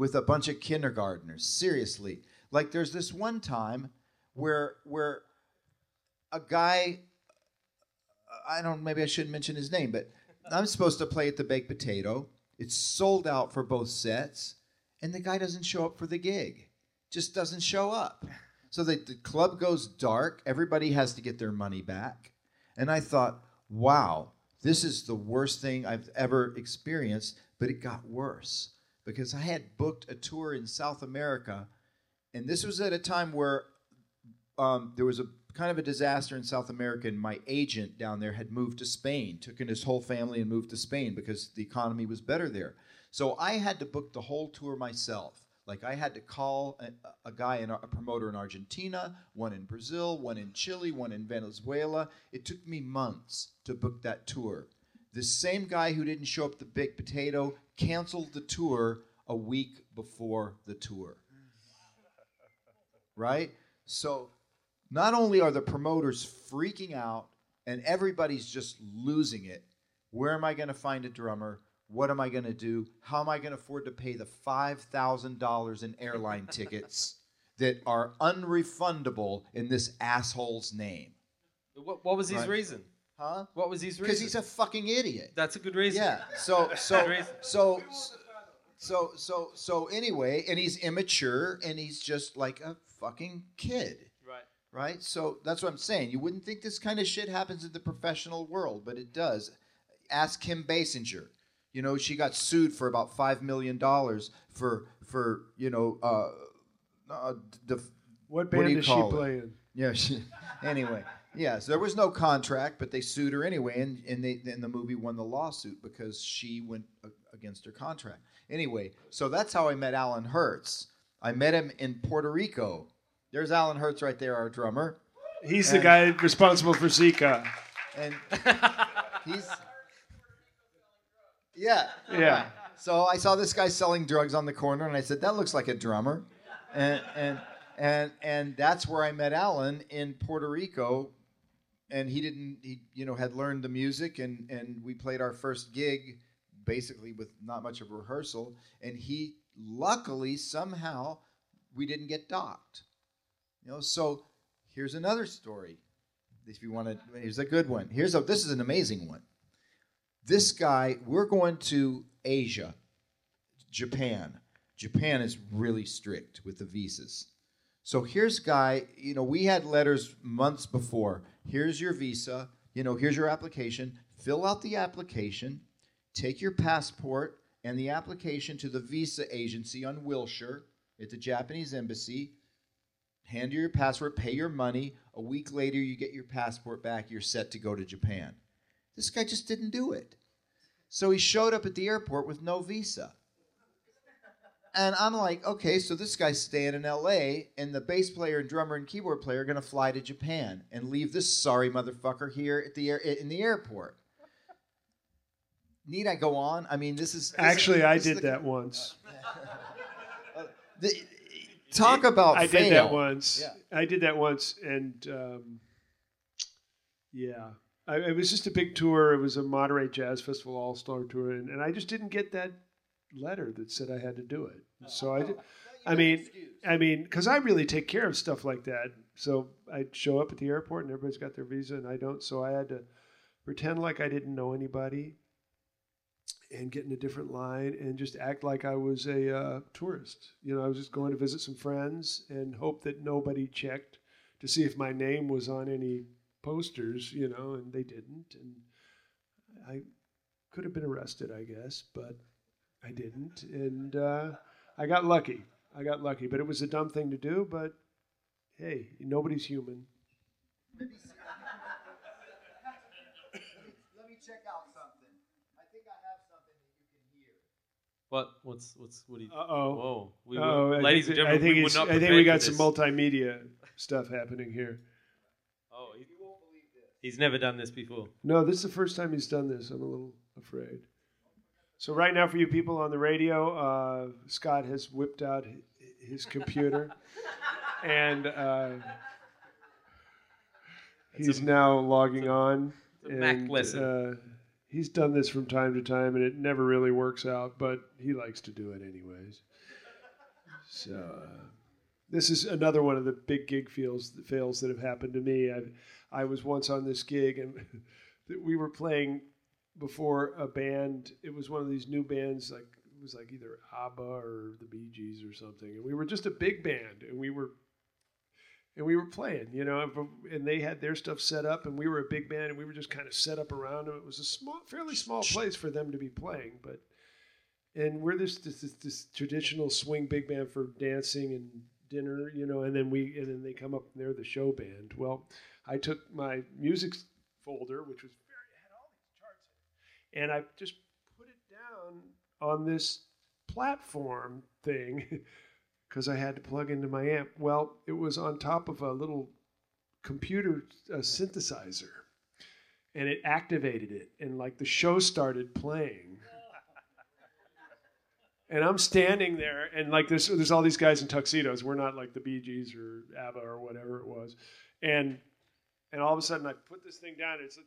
with a bunch of kindergartners. Seriously. Like there's this one time where where a guy I don't maybe I shouldn't mention his name, but I'm supposed to play at the baked potato. It's sold out for both sets, and the guy doesn't show up for the gig. Just doesn't show up. So the, the club goes dark. Everybody has to get their money back. And I thought, wow, this is the worst thing I've ever experienced, but it got worse because I had booked a tour in South America, and this was at a time where um, there was a kind of a disaster in South America, and my agent down there had moved to Spain, took in his whole family and moved to Spain because the economy was better there. So I had to book the whole tour myself. Like I had to call a, a guy, in, a promoter in Argentina, one in Brazil, one in Chile, one in Venezuela. It took me months to book that tour. The same guy who didn't show up the big potato canceled the tour a week before the tour. Right? So not only are the promoters freaking out and everybody's just losing it, where am I going to find a drummer? What am I going to do? How am I going to afford to pay the $5,000 in airline <laughs> tickets that are unrefundable in this asshole's name? What, what was his Right. reason? Huh? What was his reason? Because he's a fucking idiot. That's a good reason. Yeah. So <laughs> so so so so so anyway, and he's immature and he's just like a fucking kid. Right. Right? So that's what I'm saying. You wouldn't think this kind of shit happens in the professional world, but it does. Ask Kim Basinger. You know, she got sued for about five million dollars for for you know uh, uh the What do band you does she it? play in? Yeah. She, anyway, yeah. So there was no contract, but they sued her anyway, and and they and the movie won the lawsuit because she went against her contract. Anyway, so that's how I met Alan Hertz. I met him in Puerto Rico. There's Alan Hertz right there, our drummer. He's the guy responsible for Zika. and he's yeah Yeah. so i saw this guy selling drugs on the corner and i said that looks like a drummer and and and and that's where i met alan in puerto rico and he didn't he you know had learned the music and and we played our first gig basically with not much of a rehearsal and he luckily somehow we didn't get docked. You know so here's another story if you want to here's a good one. Here's a this is an amazing one. This guy we're going to asia japan. Japan is really strict with the visas. So here's guy you know we had letters months before here's your visa you know here's your application fill out the application take your passport and the application to the visa agency on wilshire at the japanese embassy hand you your passport, pay your money. A week later, you get your passport back. You're set to go to Japan. This guy just didn't do it. So he showed up at the airport with no visa. And I'm like, okay, so this guy's staying in LA, and the bass player and drummer and keyboard player are going to fly to Japan and leave this sorry motherfucker here at the air, in the airport. Need I go on? I mean, this is this is- Actually, I is did the- that once. <laughs> the- talk about I did that once. Yeah. I did that once, and um, yeah, I, it was just a big tour. It was a Monterey Jazz Festival All Star tour, and, and I just didn't get that letter that said I had to do it. So I, I mean, I mean, because I really take care of stuff like that. So I'd show up at the airport, and everybody's got their visa, and I don't. So I had to pretend like I didn't know anybody. And get in a different line and just act like I was a uh, tourist. You know, I was just going to visit some friends and hope that nobody checked to see if my name was on any posters, you know, and they didn't. And I could have been arrested, I guess, but I didn't. And uh, I got lucky. I got lucky, but it was a dumb thing to do. But hey, nobody's human. Let me check out something. I think I have something that you can hear. What? What's what's what? Do you, Uh-oh. Whoa. We Uh-oh, ladies think, and I gentlemen, think we were it's- not I think we got some multimedia stuff happening here. Oh, he, he's never done this before. No, this is the first time he's done this. I'm a little afraid. So right now, for you people on the radio, uh, Scott has whipped out his computer, <laughs> and uh, he's now logging on. it's a Mac and. Uh, he's done this from time to time, and it never really works out, but he likes to do it anyways. So uh, this is another one of the big gig fails fails that have happened to me. I I was once on this gig and <laughs> we were playing before a band. It was one of these new bands, like it was like either ABBA or the Bee Gees or something, and we were just a big band, and we were and we were playing, you know, and, they had their stuff set up, and we were a big band, and we were just kind of set up around them. It was a small, fairly small place for them to be playing, but and we're this this, this this traditional swing big band for dancing and dinner, you know, and then we and then they come up and they're the show band. Well, I took my music folder, which was very had all these charts, in it, and I just put it down on this platform thing <laughs> because I had to plug into my amp. Well, it was on top of a little computer uh, synthesizer, and it activated it, and like the show started playing. <laughs> And I'm standing there, and like there's there's all these guys in tuxedos. We're not like the Bee Gees or ABBA or whatever it was, and and all of a sudden I put this thing down. And it's like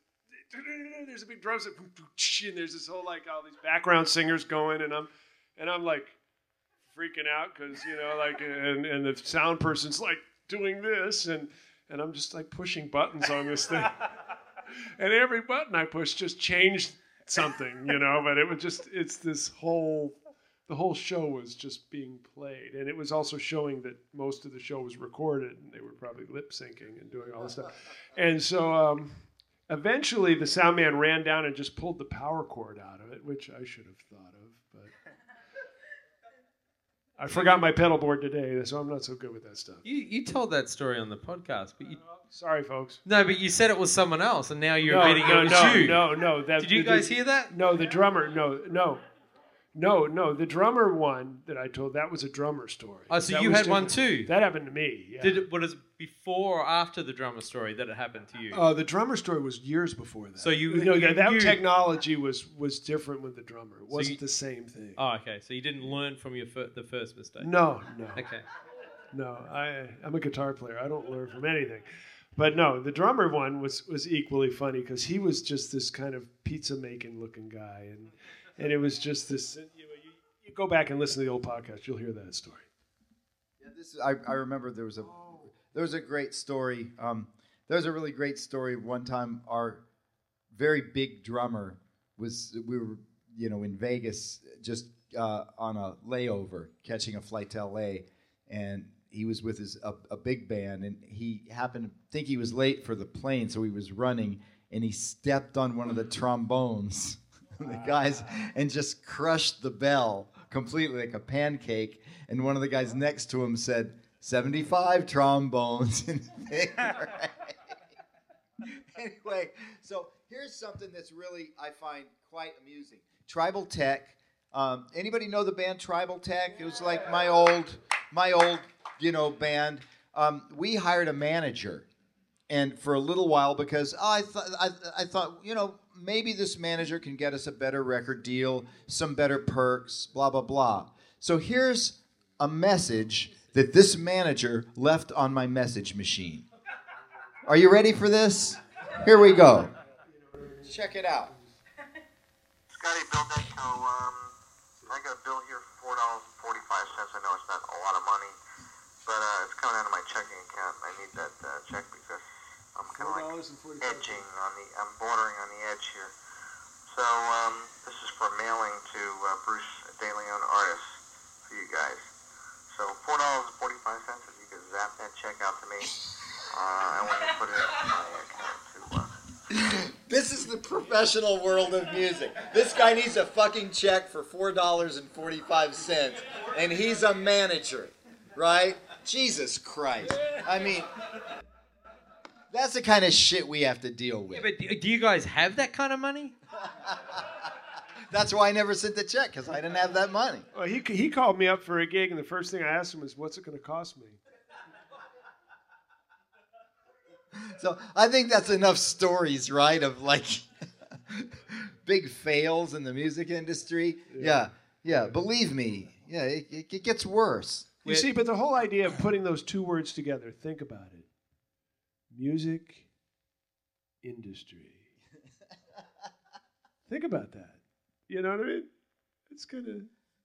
there's a big drum set, and there's this whole like all these background singers going, and I'm and I'm like freaking out because you know like and and the sound person's like doing this and and I'm just like pushing buttons on this thing, <laughs> and every button I push just changed something, you know. But it was just it's this whole the whole show was just being played, and it was also showing that most of the show was recorded, and they were probably lip syncing and doing all this stuff. And so um, eventually, the sound man ran down and just pulled the power cord out of it, which I should have thought of, but <laughs> I forgot my pedal board today, so I'm not so good with that stuff. You you told that story on the podcast, but you oh, Sorry, folks. no, but you said it was someone else, and now you're no, admitting no, it was no, you. no, no. That, Did you the- guys hear that? No, the drummer. No, no, no, no. The drummer one that I told that was a drummer story. Oh, so That you was had one too? That happened to me. Yeah. Did it? Was it before or after the drummer story that it happened to you? Uh, the drummer story was years before that. So you- know, you- that, that you- technology was was different with the drummer. It wasn't you- the same thing. oh, okay. So you didn't learn from your fir- the first mistake. No, no, Okay. no. I I'm a guitar player. I don't learn from anything. But no, the drummer one was was equally funny because he was just this kind of pizza making looking guy, and and it was just this. You, you go back and listen to the old podcast, you'll hear that story. Yeah, this is, I, I remember there was a there was a great story. Um, there was a really great story. One time, our very big drummer was we were you know in Vegas just uh, on a layover, catching a flight to L.A. and he was with his a, a big band, and he happened to think he was late for the plane, so he was running, and he stepped on one of the trombones. <laughs> the guys and just crushed the bell completely like a pancake. And one of the guys next to him said, 75 trombones. in there." <laughs> <laughs> anyway, so here's something that's really, I find quite amusing. Tribal Tech. Um, anybody know the band Tribal Tech? It was like my old, my old, you know, band. Um, we hired a manager and for a little while because oh, I thought I, I thought you know maybe this manager can get us a better record deal, some better perks, blah blah blah. So here's a message that this manager left on my message machine. Are you ready for this? Here we go. Check it out. Scotty, Bill Deco, um, I got a bill here for four dollars and forty-five cents. I know it's not a lot of money, but uh, it's coming out of my checking account. I need that uh, check because kind of like edging on the, I'm bordering on the edge here. So um, this is for mailing to uh, Bruce De Leon artist for you guys. So four dollars and forty-five cents. If you could zap that check out to me, <laughs> uh, I want to put it in my account to. Uh, <coughs> This is the professional world of music. This guy needs a fucking check for four dollars and forty-five cents, and he's a manager, right? Jesus Christ! I mean, that's the kind of shit we have to deal with. Yeah, but do do you guys have that kind of money? <laughs> That's why I never sent the check because I didn't have that money. Well, he he called me up for a gig, and the first thing I asked him was, "What's it going to cost me?" <laughs> So I think that's enough stories, right? Of like <laughs> big fails in the music industry. Yeah, yeah. Believe me, yeah, it, it, it gets worse. You see, but the whole idea of putting those two words together, think about it. Music industry. <laughs> think about that. You know what I mean? It's kind of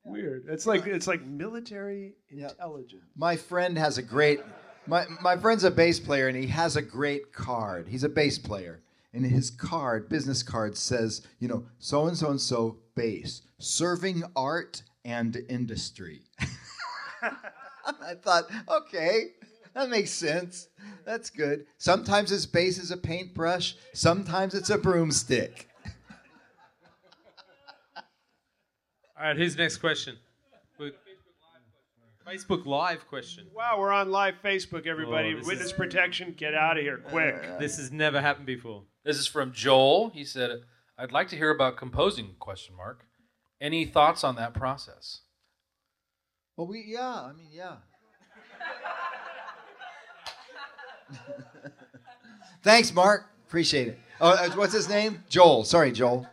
weird. It's like it's like military intelligence. My friend has a great. My my friend's a bass player and he has a great card. He's a bass player. And his card, business card, says, you know, so and so and so bass, serving art and industry. <laughs> I thought, okay, that makes sense. That's good. Sometimes his base is a paintbrush, sometimes it's a broomstick. All right, who's next question? Facebook Live question. Wow, we're on live Facebook, everybody. Oh, Witness is- protection, get out of here quick. Uh, this has never happened before. This is from Joel. He said, "I'd like to hear about composing?" Question mark. Any thoughts on that process? Well, we, yeah, I mean, yeah. <laughs> Thanks, Mark. Appreciate it. Oh, uh, what's his name? Joel. Sorry, Joel.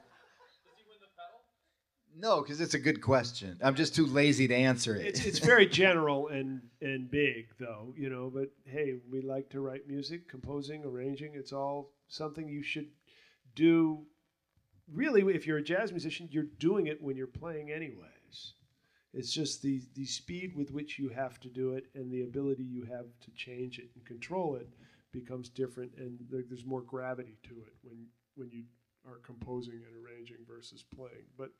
No, because it's a good question. I'm just too lazy to answer it. It's, it's very general and, and big, though, you know. But hey, we like to write music, composing, arranging. It's all something you should do. Really, if you're a jazz musician, you're doing it when you're playing, anyways. It's just the, the speed with which you have to do it and the ability you have to change it and control it becomes different, and there, there's more gravity to it when when you are composing and arranging versus playing. But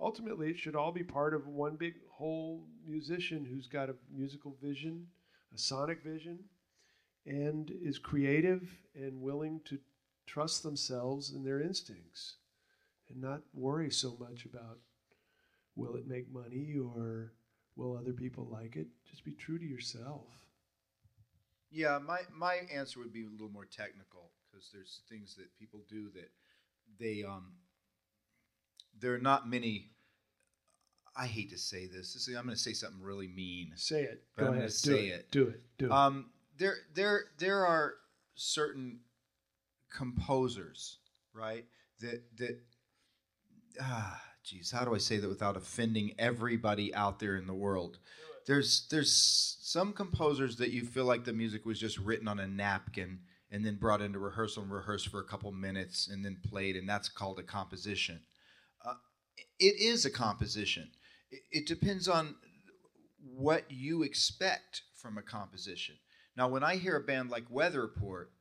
ultimately, it should all be part of one big whole musician who's got a musical vision, a sonic vision, and is creative and willing to trust themselves and their instincts and not worry so much about will it make money or will other people like it just be true to yourself Yeah, my, my answer would be a little more technical because there's things that people do that they um there are not many. I hate to say this. this is, I'm going to say something really mean. say it But go I'm ahead gonna do say it. it. do it do it Um, there, there, there are certain composers, right? That that ah, geez, how do I say that without offending everybody out there in the world? There's there's some composers that you feel like the music was just written on a napkin and then brought into rehearsal and rehearsed for a couple minutes and then played, and that's called a composition. Uh, it is a composition. It, it depends on what you expect from a composition. Now, when I hear a band like Weather Report,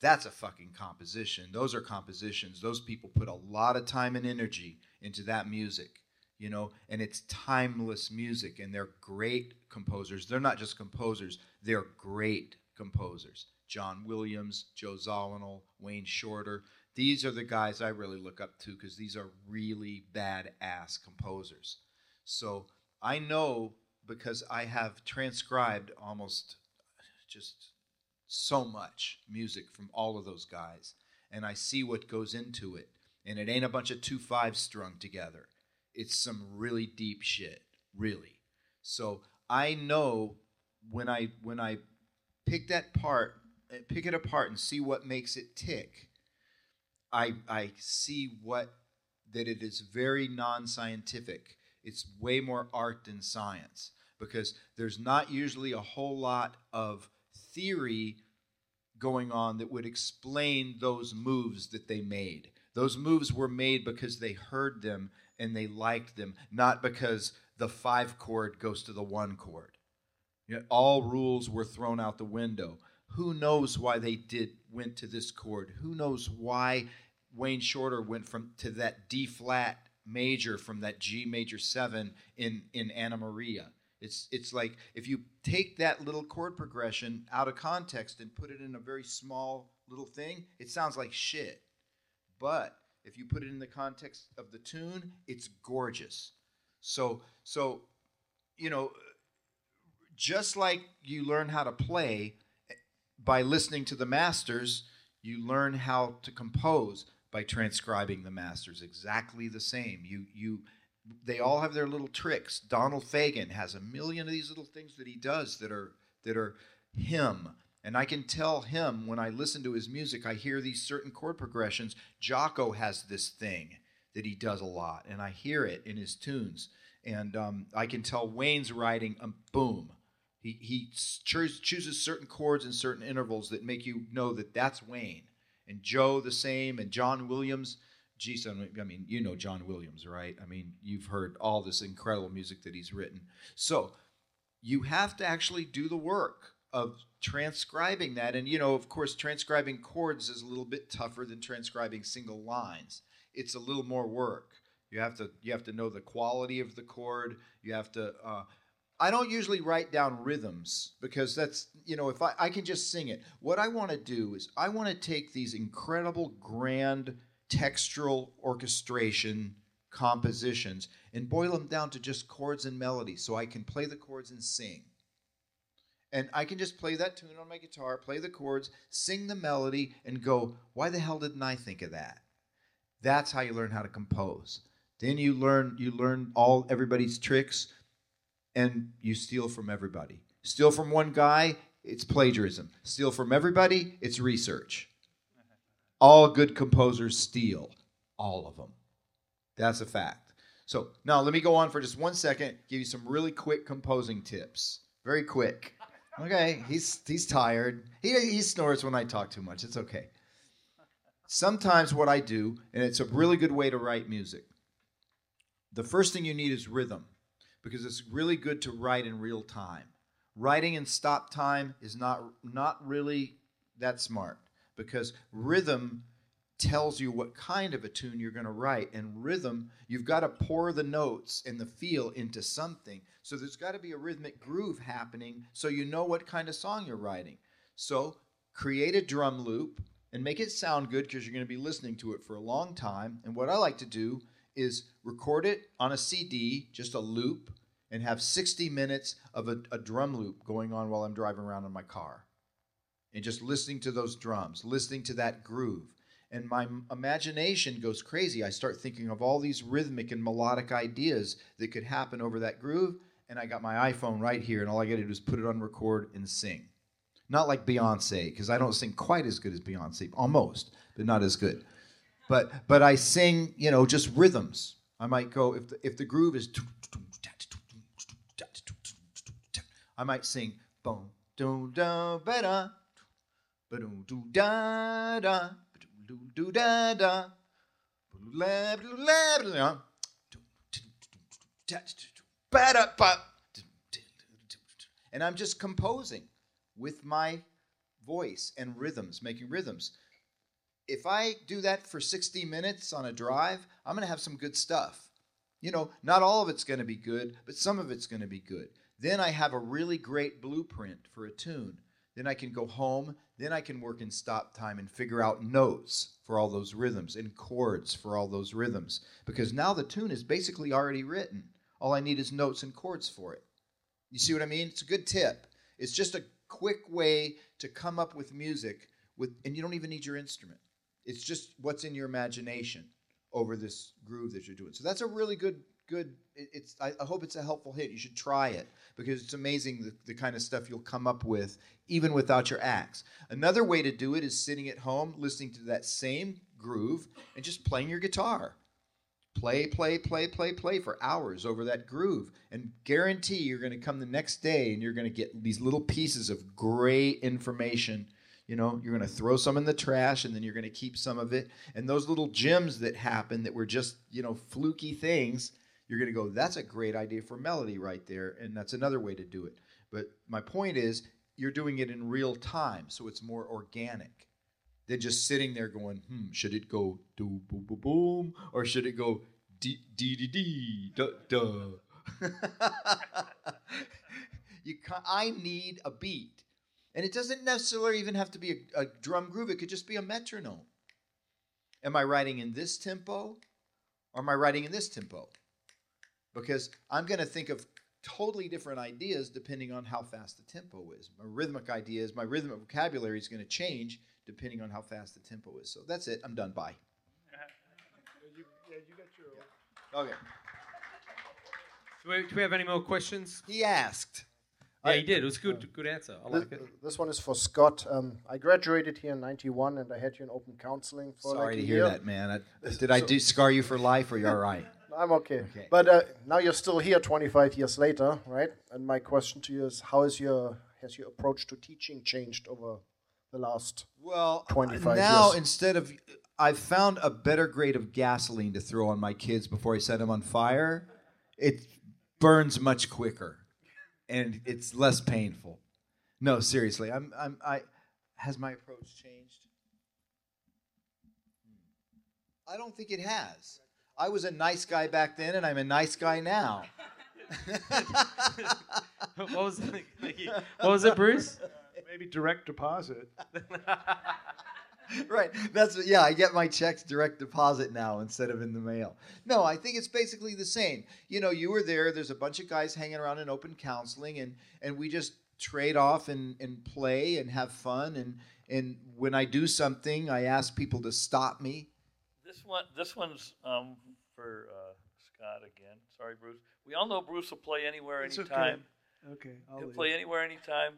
that's a fucking composition. Those are compositions. Those people put a lot of time and energy into that music, you know, and it's timeless music, and they're great composers. They're not just composers, they're great composers. John Williams, Joe Zawinul, Wayne Shorter. These are the guys I really look up to because these are really badass composers. So I know because I have transcribed almost just so much music from all of those guys, and I see what goes into it. And it ain't a bunch of two fives strung together. It's some really deep shit, really. So I know when I when I pick that part, eh, pick it apart, and see what makes it tick. I I see what that it is very non-scientific. It's way more art than science because there's not usually a whole lot of theory going on that would explain those moves that they made. Those moves were made because they heard them and they liked them, not because the five chord goes to the one chord. You know, all rules were thrown out the window. Who knows why they did went to this chord? Who knows why Wayne Shorter went from to that D flat major from that G major seven in in Ana Maria? It's it's like if you take that little chord progression out of context and put it in a very small little thing, it sounds like shit. But if you put it in the context of the tune, it's gorgeous. So so you know just like you learn how to play eh, by listening to the masters, you learn how to compose by transcribing the masters. Exactly the same. You you they all have their little tricks. Donald Fagen has a million of these little things that he does that are that are him. And I can tell him when I listen to his music, I hear these certain chord progressions. Jaco has this thing that he does a lot, and I hear it in his tunes. And um, I can tell Wayne's writing, um, boom. He, he choos- chooses certain chords and certain intervals that make you know that that's Wayne. And Joe the same, and John Williams. Geez, I mean- I mean, you know John Williams, right? I mean, you've heard all this incredible music that he's written. So you have to actually do the work of transcribing that. And, you know, of course, transcribing chords is a little bit tougher than transcribing single lines. It's a little more work. You have to you have to know the quality of the chord. You have to. Uh, I don't usually write down rhythms because that's you know if I, I can just sing it. What I want to do is I want to take these incredible grand textural orchestration compositions and boil them down to just chords and melody so I can play the chords and sing. And I can just play that tune on my guitar, play the chords, sing the melody, and go, why the hell didn't I think of that? That's how you learn how to compose. Then you learn you learn all everybody's tricks and you steal from everybody. Steal from one guy, it's plagiarism. Steal from everybody, it's research. All good composers steal, all of them. That's a fact. So now let me go on for just one second, give you some really quick composing tips. Very quick. Okay, he's he's tired. He he snores when I talk too much. It's okay. Sometimes what I do, and it's a really good way to write music. The first thing you need is rhythm because it's really good to write in real time. Writing in stop time is not not really that smart because rhythm tells you what kind of a tune you're going to write. And rhythm, you've got to pour the notes and the feel into something. So there's got to be a rhythmic groove happening so you know what kind of song you're writing. So create a drum loop and make it sound good because you're going to be listening to it for a long time. And what I like to do is record it on a CD, just a loop, and have 60 minutes of a, a drum loop going on while I'm driving around in my car. And just listening to those drums, listening to that groove. And my imagination goes crazy. I start thinking of all these rhythmic and melodic ideas that could happen over that groove. And I got my iPhone right here, and all I got to do is put it on record and sing. Not like Beyonce, because I don't sing quite as good as Beyonce, almost, but not as good. But but I sing, you know, just rhythms. I might go if the, if the groove is, I might sing boom do da ba and I'm just composing with my voice and rhythms, making rhythms. If I do that for 60 minutes on a drive, I'm going to have some good stuff. You know, not all of it's going to be good, but some of it's going to be good. Then I have a really great blueprint for a tune. Then I can go home, then I can work in stop time and figure out notes for all those rhythms and chords for all those rhythms. Because now the tune is basically already written. All I need is notes and chords for it. You see what I mean? It's a good tip. It's just a quick way to come up with music with and you don't even need your instrument. It's just what's in your imagination over this groove that you're doing. So that's a really good good it- it's I, I hope it's a helpful hit. You should try it because it's amazing the, the kind of stuff you'll come up with even without your axe. Another way to do it is sitting at home listening to that same groove and just playing your guitar play, play, play, play, play for hours over that groove, and guarantee you're going to come the next day and you're going to get these little pieces of great information. You know, you're going to throw some in the trash and then you're going to keep some of it. And those little gems that happen that were just, you know, fluky things, you're going to go, that's a great idea for melody right there. And that's another way to do it. But my point is, you're doing it in real time, so it's more organic than just sitting there going, hmm, should it go do boom boom boom or should it go dee dee dee dee duh duh? <laughs> you ca I need a beat, and it doesn't necessarily even have to be a, a drum groove. It could just be a metronome. Am I writing in this tempo, or am I writing in this tempo? Because I'm going to think of totally different ideas depending on how fast the tempo is. My rhythmic ideas, my rhythmic vocabulary is going to change depending on how fast the tempo is. So that's it. I'm done. Bye. Yeah, you Okay. Do we, do we have any more questions? He asked. Yeah, he did. It was good. Good answer. I This, like it. this one is for Scott. Um, I graduated here in '91, and I had you in open counseling for Sorry like a to hear year. that, man. I, did I do scar you for life, or you all right? I'm okay. Okay. But uh, now you're still here 25 years later, right? And my question to you is, how is your has your approach to teaching changed over the last Well, 25 now years? instead of I've found a better grade of gasoline to throw on my kids before I set them on fire. It burns much quicker, and it's less painful. No, seriously, I'm I'm I has my approach changed? I don't think it has. I was a nice guy back then, and I'm a nice guy now. <laughs> what was it? <laughs> What was it, Bruce? Maybe direct deposit. right. That's what, yeah. I get my checks direct deposit now instead of in the mail. No, I think it's basically the same. You know, you were there. There's a bunch of guys hanging around in open counseling, and and we just trade off and and play and have fun. And and when I do something, I ask people to stop me. This one, this one's um, for uh, Scott again. Sorry, Bruce. We all know Bruce will play anywhere, It's okay. anytime. Okay, I'll He'll leave. play anywhere, anytime.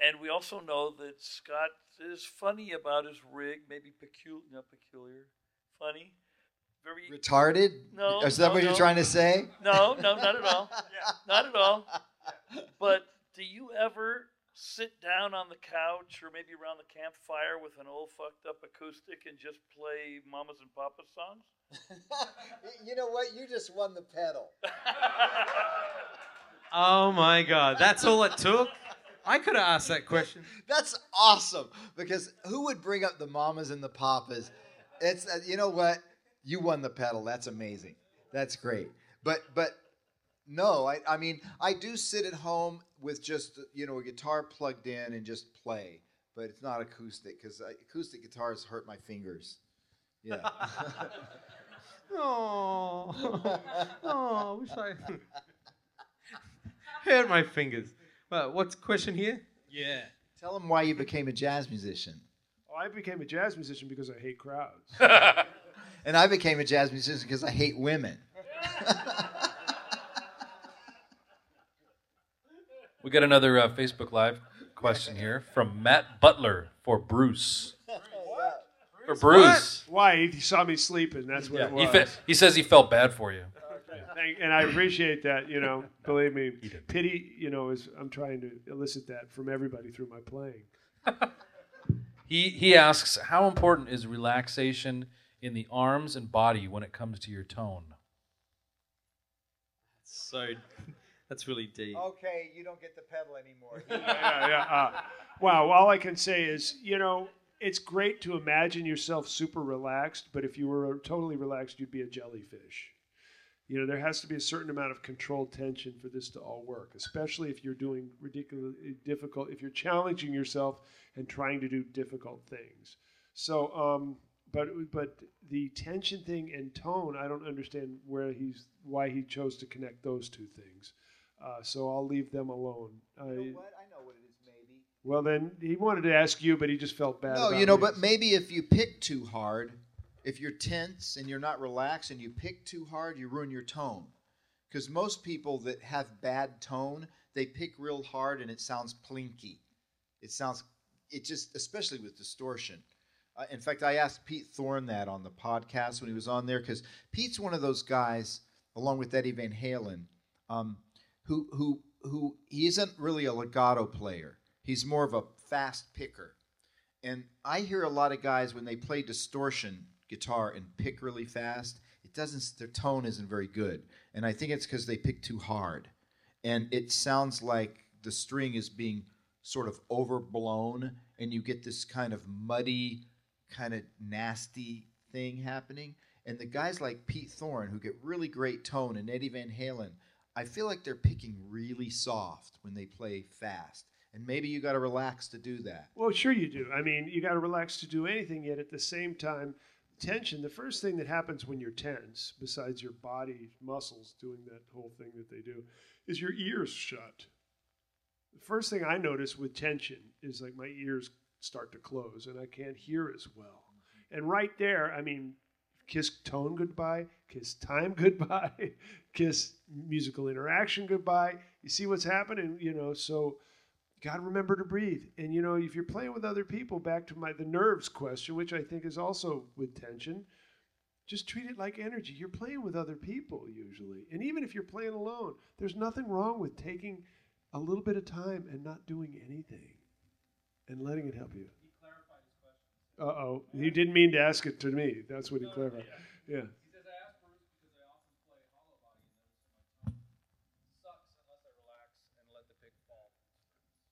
And we also know that Scott is funny about his rig, maybe peculiar, not peculiar, funny, very Retarded? No, Is that no, what you're no. trying to say? No, no, not at all. <laughs> Not at all. But do you ever sit down on the couch or maybe around the campfire with an old fucked up acoustic and just play mamas and papas songs? <laughs> you know what? You just won the pedal. <laughs> Oh my God, that's all it took. I could have asked that question. That's awesome because who would bring up the mamas and the papas? It's uh, you know what you won the pedal. That's amazing. That's great. But but no, I I mean I do sit at home with just you know a guitar plugged in and just play, but it's not acoustic because acoustic guitars hurt my fingers. Yeah. <laughs> Oh, oh, wish I <laughs> hurt my fingers. Well, what's the question here? Yeah. Tell them why you became a jazz musician. Oh, I became a jazz musician because I hate crowds. <laughs> And I became a jazz musician because I hate women. We got another uh, Facebook Live question here from Matt Butler for Bruce. For Bruce. Why? He saw me sleeping. That's what Yeah, it he, was. fe- he says he felt bad for you. Thank- and I appreciate that. You know, believe me, pity. You know, is I'm trying to elicit that from everybody through my playing. <laughs> He he asks, how important is relaxation in the arms and body when it comes to your tone? So that's really deep. Okay, you don't get the pedal anymore. <laughs> yeah, yeah. Uh, wow. All I can say is, you know, it's great to imagine yourself super relaxed, but if you were totally relaxed, you'd be a jellyfish. You know, there has to be a certain amount of controlled tension for this to all work, especially if you're doing ridiculously difficult, if you're challenging yourself and trying to do difficult things. So, um, but but the tension thing and tone, I don't understand where he's why he chose to connect those two things. Uh, so I'll leave them alone. I, what? I know what it is, maybe. well, then he wanted to ask you, but he just felt bad. No, about you know, me. but maybe if you pick too hard, if you're tense and you're not relaxed and you pick too hard, you ruin your tone. Because most people that have bad tone, they pick real hard and it sounds plinky. It sounds, it just, especially with distortion. Uh, in fact, I asked Pete Thorne that on the podcast when he was on there because Pete's one of those guys, along with Eddie Van Halen, um, who who who he isn't really a legato player. He's more of a fast picker. And I hear a lot of guys when they play distortion guitar and pick really fast, it doesn't their tone isn't very good. And I think it's because they pick too hard. And it sounds like the string is being sort of overblown and you get this kind of muddy, kind of nasty thing happening. And the guys like Pete Thorne who get really great tone and Eddie Van Halen, I feel like they're picking really soft when they play fast. And maybe you got to relax to do that. Well, sure you do. I mean, you got to relax to do anything, yet at the same time, tension. The first thing that happens when you're tense, besides your body muscles doing that whole thing that they do, is your ears shut. The first thing I notice with tension is like my ears start to close and I can't hear as well. And right there, I mean, kiss tone goodbye, kiss time <laughs> goodbye, kiss musical interaction goodbye. You see what's happening, you know, so got to remember to breathe. And you know, if you're playing with other people, back to my the nerves question, which I think is also with tension, just treat it like energy. You're playing with other people usually, and even if you're playing alone, there's nothing wrong with taking a little bit of time and not doing anything, and letting it help you. Uh oh, he didn't mean to ask it to me. That's what he clarified. Yeah.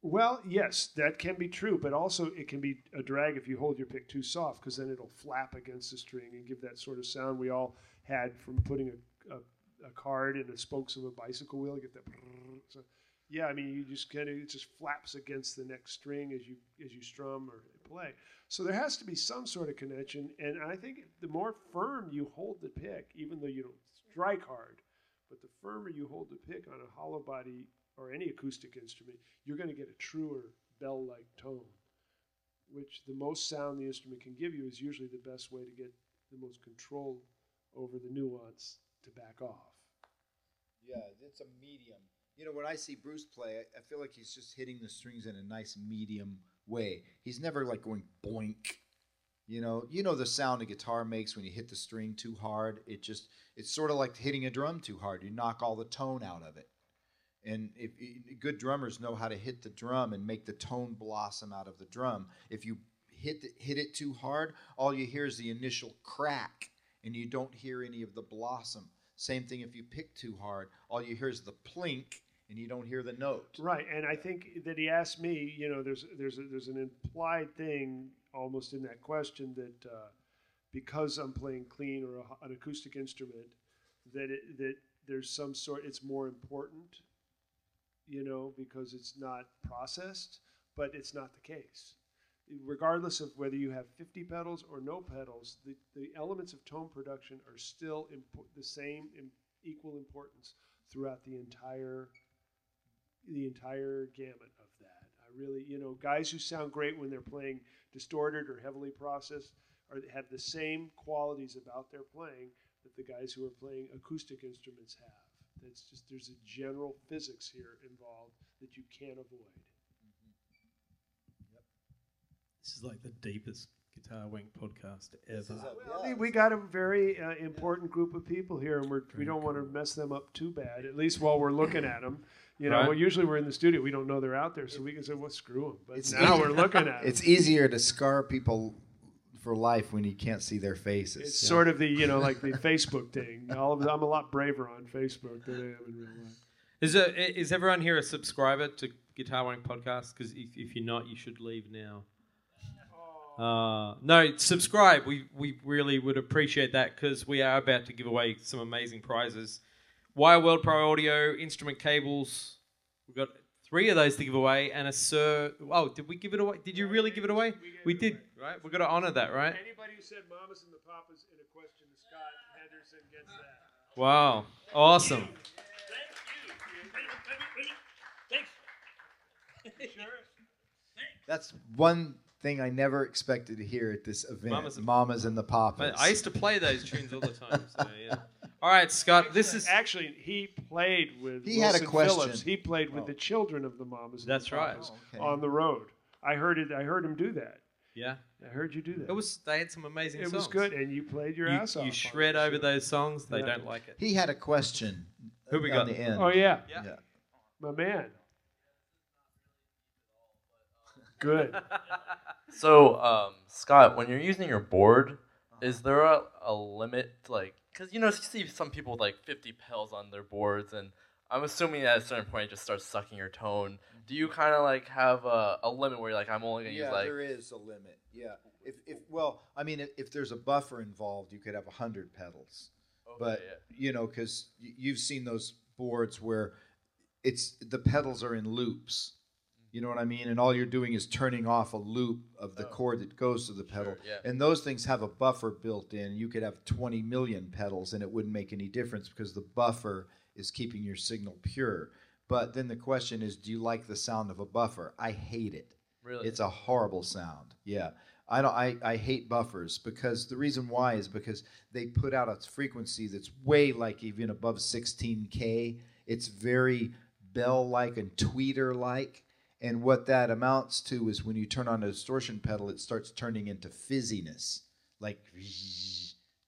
Well, yes, that can be true, but also it can be a drag if you hold your pick too soft because then it'll flap against the string and give that sort of sound we all had from putting a, a, a card in the spokes of a bicycle wheel. Get that. <laughs> So, yeah, I mean, you just kind of it just flaps against the next string as you as you strum or play. So there has to be some sort of connection, and I think the more firm you hold the pick, even though you don't strike hard, but the firmer you hold the pick on a hollow body or any acoustic instrument, you're going to get a truer bell-like tone. Which the most sound the instrument can give you is usually the best way to get the most control over the nuance to back off. Yeah, it's a medium. You know, when I see Bruce play, I feel like he's just hitting the strings in a nice medium way. He's never like going boink. You know, you know the sound a guitar makes when you hit the string too hard. It just it's sort of like hitting a drum too hard. You knock all the tone out of it. And if good drummers know how to hit the drum and make the tone blossom out of the drum. If you hit the, hit it too hard, all you hear is the initial crack, and you don't hear any of the blossom. Same thing if you pick too hard, all you hear is the plink, and you don't hear the note. Right, and I think that he asked me. You know, there's there's a, there's an implied thing almost in that question that uh, because I'm playing clean or a, an acoustic instrument, that it, that there's some sort. It's more important, you know, because it's not processed. But it's not the case. Regardless of whether you have 50 pedals or no pedals, the, the elements of tone production are still impo- the same, im- equal importance throughout the entire the entire gamut of that. I really, you know, guys who sound great when they're playing distorted or heavily processed are have the same qualities about their playing that the guys who are playing acoustic instruments have. That's just there's a general physics here involved that you can't avoid. This is like the deepest Guitar Wank podcast ever. Well, we got a very uh, important group of people here, and we're, we don't want to mess them up too bad. At least while we're looking at them, you know. Right. Well, usually we're in the studio, we don't know they're out there, so we can say, "Well, screw them." But It's now easy- we're looking at <laughs> 'em. It's easier to scar people for life when you can't see their faces. It's sort of the you know like the Facebook thing. All of I'm a lot braver on Facebook than I am in real life. Is a, is everyone here a subscriber to Guitar Wank podcast? Because if, if you're not, you should leave now. Uh, no, subscribe. We we really would appreciate that because we are about to give away some amazing prizes. Wireworld Pro Audio instrument cables. We've got three of those to give away, and a Suhr. Oh, did we give it away? Did you really give it away? We did, right? We've got to honor that, right? Anybody who said "Mamas and the Papas" in a question to Scott Henderson gets that. Wow, awesome. That's one thing I never expected to hear at this event. Mamas Mamas and- and, the Papas. I used to play those tunes all the time. So yeah. All right, Scott. This is actually he played with. He had a Wilson question. Phillips. He played with the children of the Mamas. That's the right. Papas Oh, okay. On the road, I heard it. I heard him do that. Yeah. I heard you do that. It was. They had some amazing It songs. was good, and you played your you, ass off. You shred over so- those songs. They Yeah. don't like it. He had a question. Who we on got? the end. Oh yeah. Yeah. my man. Good. So, um, Scott, when you're using your board, is there a, a limit, like, because you know, you see some people with like 50 pedals on their boards, and I'm assuming at a certain point it just starts sucking your tone. Do you mm-hmm. kind of like have a, a limit where you're like, I'm only gonna Yeah, use like there is a limit. Yeah. If, if well, I mean, if, if there's a buffer involved, you could have hundred pedals. but you know, because you've seen those boards where it's the pedals are in loops. You know what I mean? And all you're doing is turning off a loop of the oh. cord that goes to the pedal. yeah. And those things have a buffer built in. You could have 20 million pedals and it wouldn't make any difference because the buffer is keeping your signal pure. But then the question is, do you like the sound of a buffer? I hate it. Really? It's a horrible sound. Yeah. I don't I, I hate buffers because the reason why is because they put out a frequency that's way like even above 16k. It's very bell like and tweeter like. And what that amounts to is when you turn on a distortion pedal, it starts turning into fizziness. Like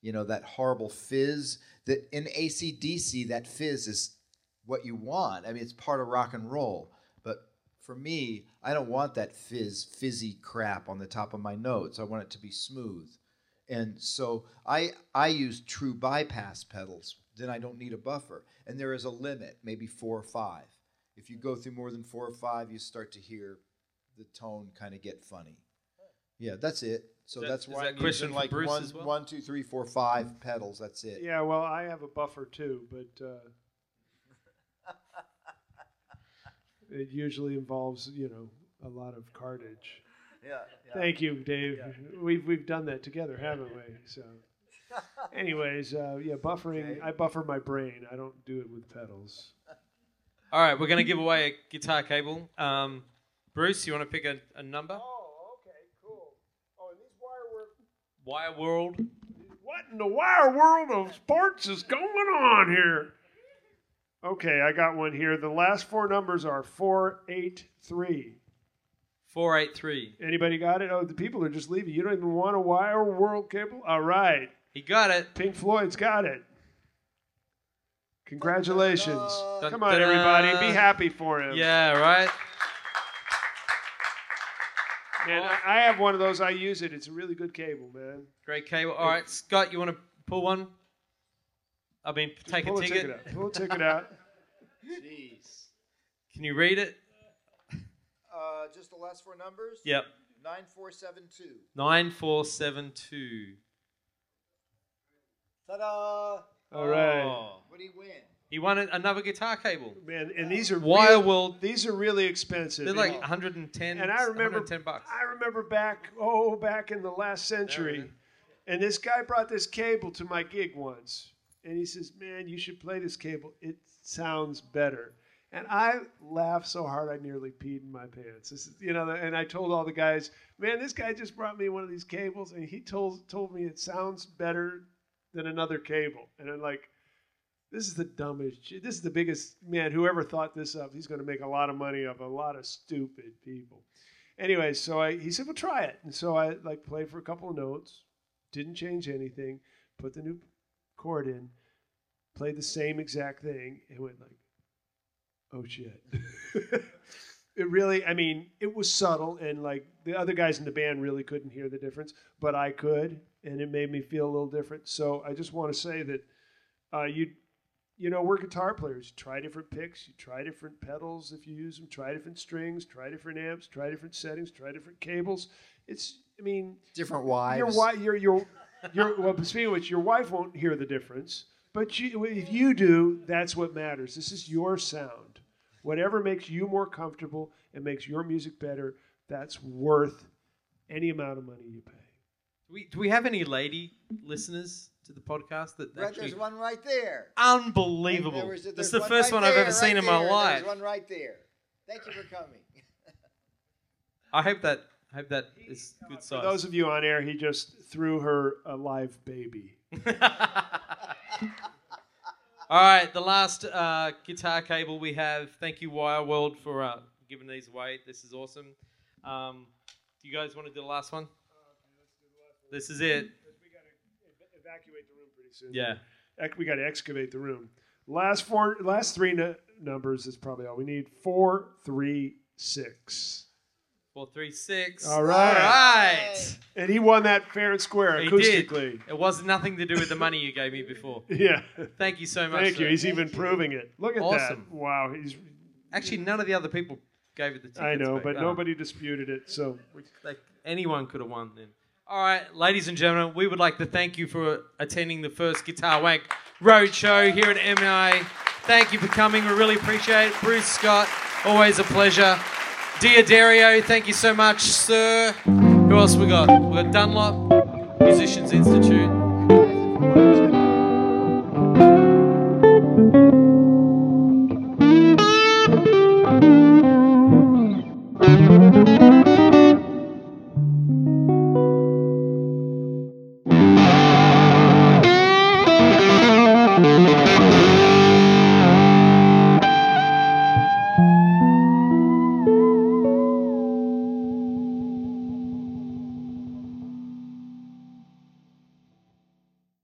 you know, that horrible fizz that in ACDC, that fizz is what you want. I mean, it's part of rock and roll. But for me, I don't want that fizz, fizzy crap on the top of my notes. I want it to be smooth. And so I I use true bypass pedals. Then I don't need a buffer. And there is a limit, maybe four or five. If you go through more than four or five, you start to hear the tone kind of get funny. Yeah, that's it. So Is that- that's is why that I'm question using like Bruce one, well? one, two, three, four, five pedals. That's it. Yeah, well, I have a buffer too, but uh, <laughs> it usually involves, you know, a lot of cartage. Yeah. Thank you, Dave. We've we've done that together, haven't we? So, <laughs> anyways, uh, yeah, buffering. I buffer my brain. I don't do it with pedals. All right, we're going to give away a guitar cable. Um, Bruce, you want to pick a, a number? Oh, okay, cool. Oh, and these wire work. Wireworld. What in the wire world of sports is going on here? Okay, I got one here. The last four numbers are four eight three. 483. Anybody got it? Oh, the people are just leaving. You don't even want a Wireworld cable? All right. He got it. Pink Floyd's got it. Congratulations. Dun, Come on, da-da. everybody. Be happy for him. Yeah, right? Man, I, I have one of those. I use it. It's a really good cable, man. Great cable. All right, Scott, you want to pull one? I mean, take pull a ticket. out. Pull a ticket out. <laughs> Jeez. Can you read it? Uh, just the last four numbers. Yep. Nine four seven two. 9472. Ta-da! All right. Oh. What do you win? He won a- another guitar cable. Man, and these are Wire real- World. These are really expensive. They're like And- 110. And I remember 110 bucks. I remember back oh back in the last century, and this guy brought this cable to my gig once, and he says, "Man, you should play this cable. It sounds better." And I laughed so hard I nearly peed in my pants. This is, you know, and I told all the guys, "Man, this guy just brought me one of these cables, and he told told me it sounds better than another cable." And I'm like, this is the dumbest. This is the biggest man. Whoever thought this up, he's going to make a lot of money off a lot of stupid people. Anyway, so I, he said, "Well, try it." And so I like played for a couple of notes, didn't change anything, put the new chord in, played the same exact thing, and went like, "Oh shit." <laughs> it really, I mean, it was subtle, and like the other guys in the band really couldn't hear the difference, but I could, and it made me feel a little different. So I just want to say that uh, you you know, we're guitar players. You try different picks, you try different pedals if you use them, try different strings, try different amps, try different settings, try different cables. It's, I mean, Different wives. Your wife, your your your. Well, <laughs> speaking of which, your wife won't hear the difference, but you, if you do, that's what matters. This is your sound. Whatever makes you more comfortable and makes your music better, that's worth any amount of money you pay. Do we, do we have any lady listeners to the podcast that Right, actually there's one right there. unbelievable? There was- This there's is the first right one I've there, ever seen right in my there. life. There's one right there. Thank you for coming. I hope that I hope that is good For size. those of you on air, he just threw her a live baby. <laughs> All right, the last uh, guitar cable we have. Thank you, Wireworld, for uh, giving these away. This is awesome. Um, do you guys want to do the last one? This is it. We got to evacuate the room pretty soon. Yeah. Ec- We got to excavate the room. Last four, last three nu- numbers is probably all we need. Four, three, six. Four, three, six. All right. All right. And he won that fair and square He acoustically. did. It was nothing to do with the money you gave me before. <laughs> Yeah. Thank you so much. Thank you. sir. He's even proving it. Look at Awesome. that. Wow. He's. Actually, none of the other people gave it the tickets. I know, back. but Oh. nobody disputed it. So like anyone could have won then. All right, ladies and gentlemen, we would like to thank you for attending the first Guitar Wank Roadshow here at MI. Thank you for coming. We really appreciate it. Bruce Scott, always a pleasure. D'Addario, thank you so much, sir. Who else we got? We got Dunlop, Musicians Institute.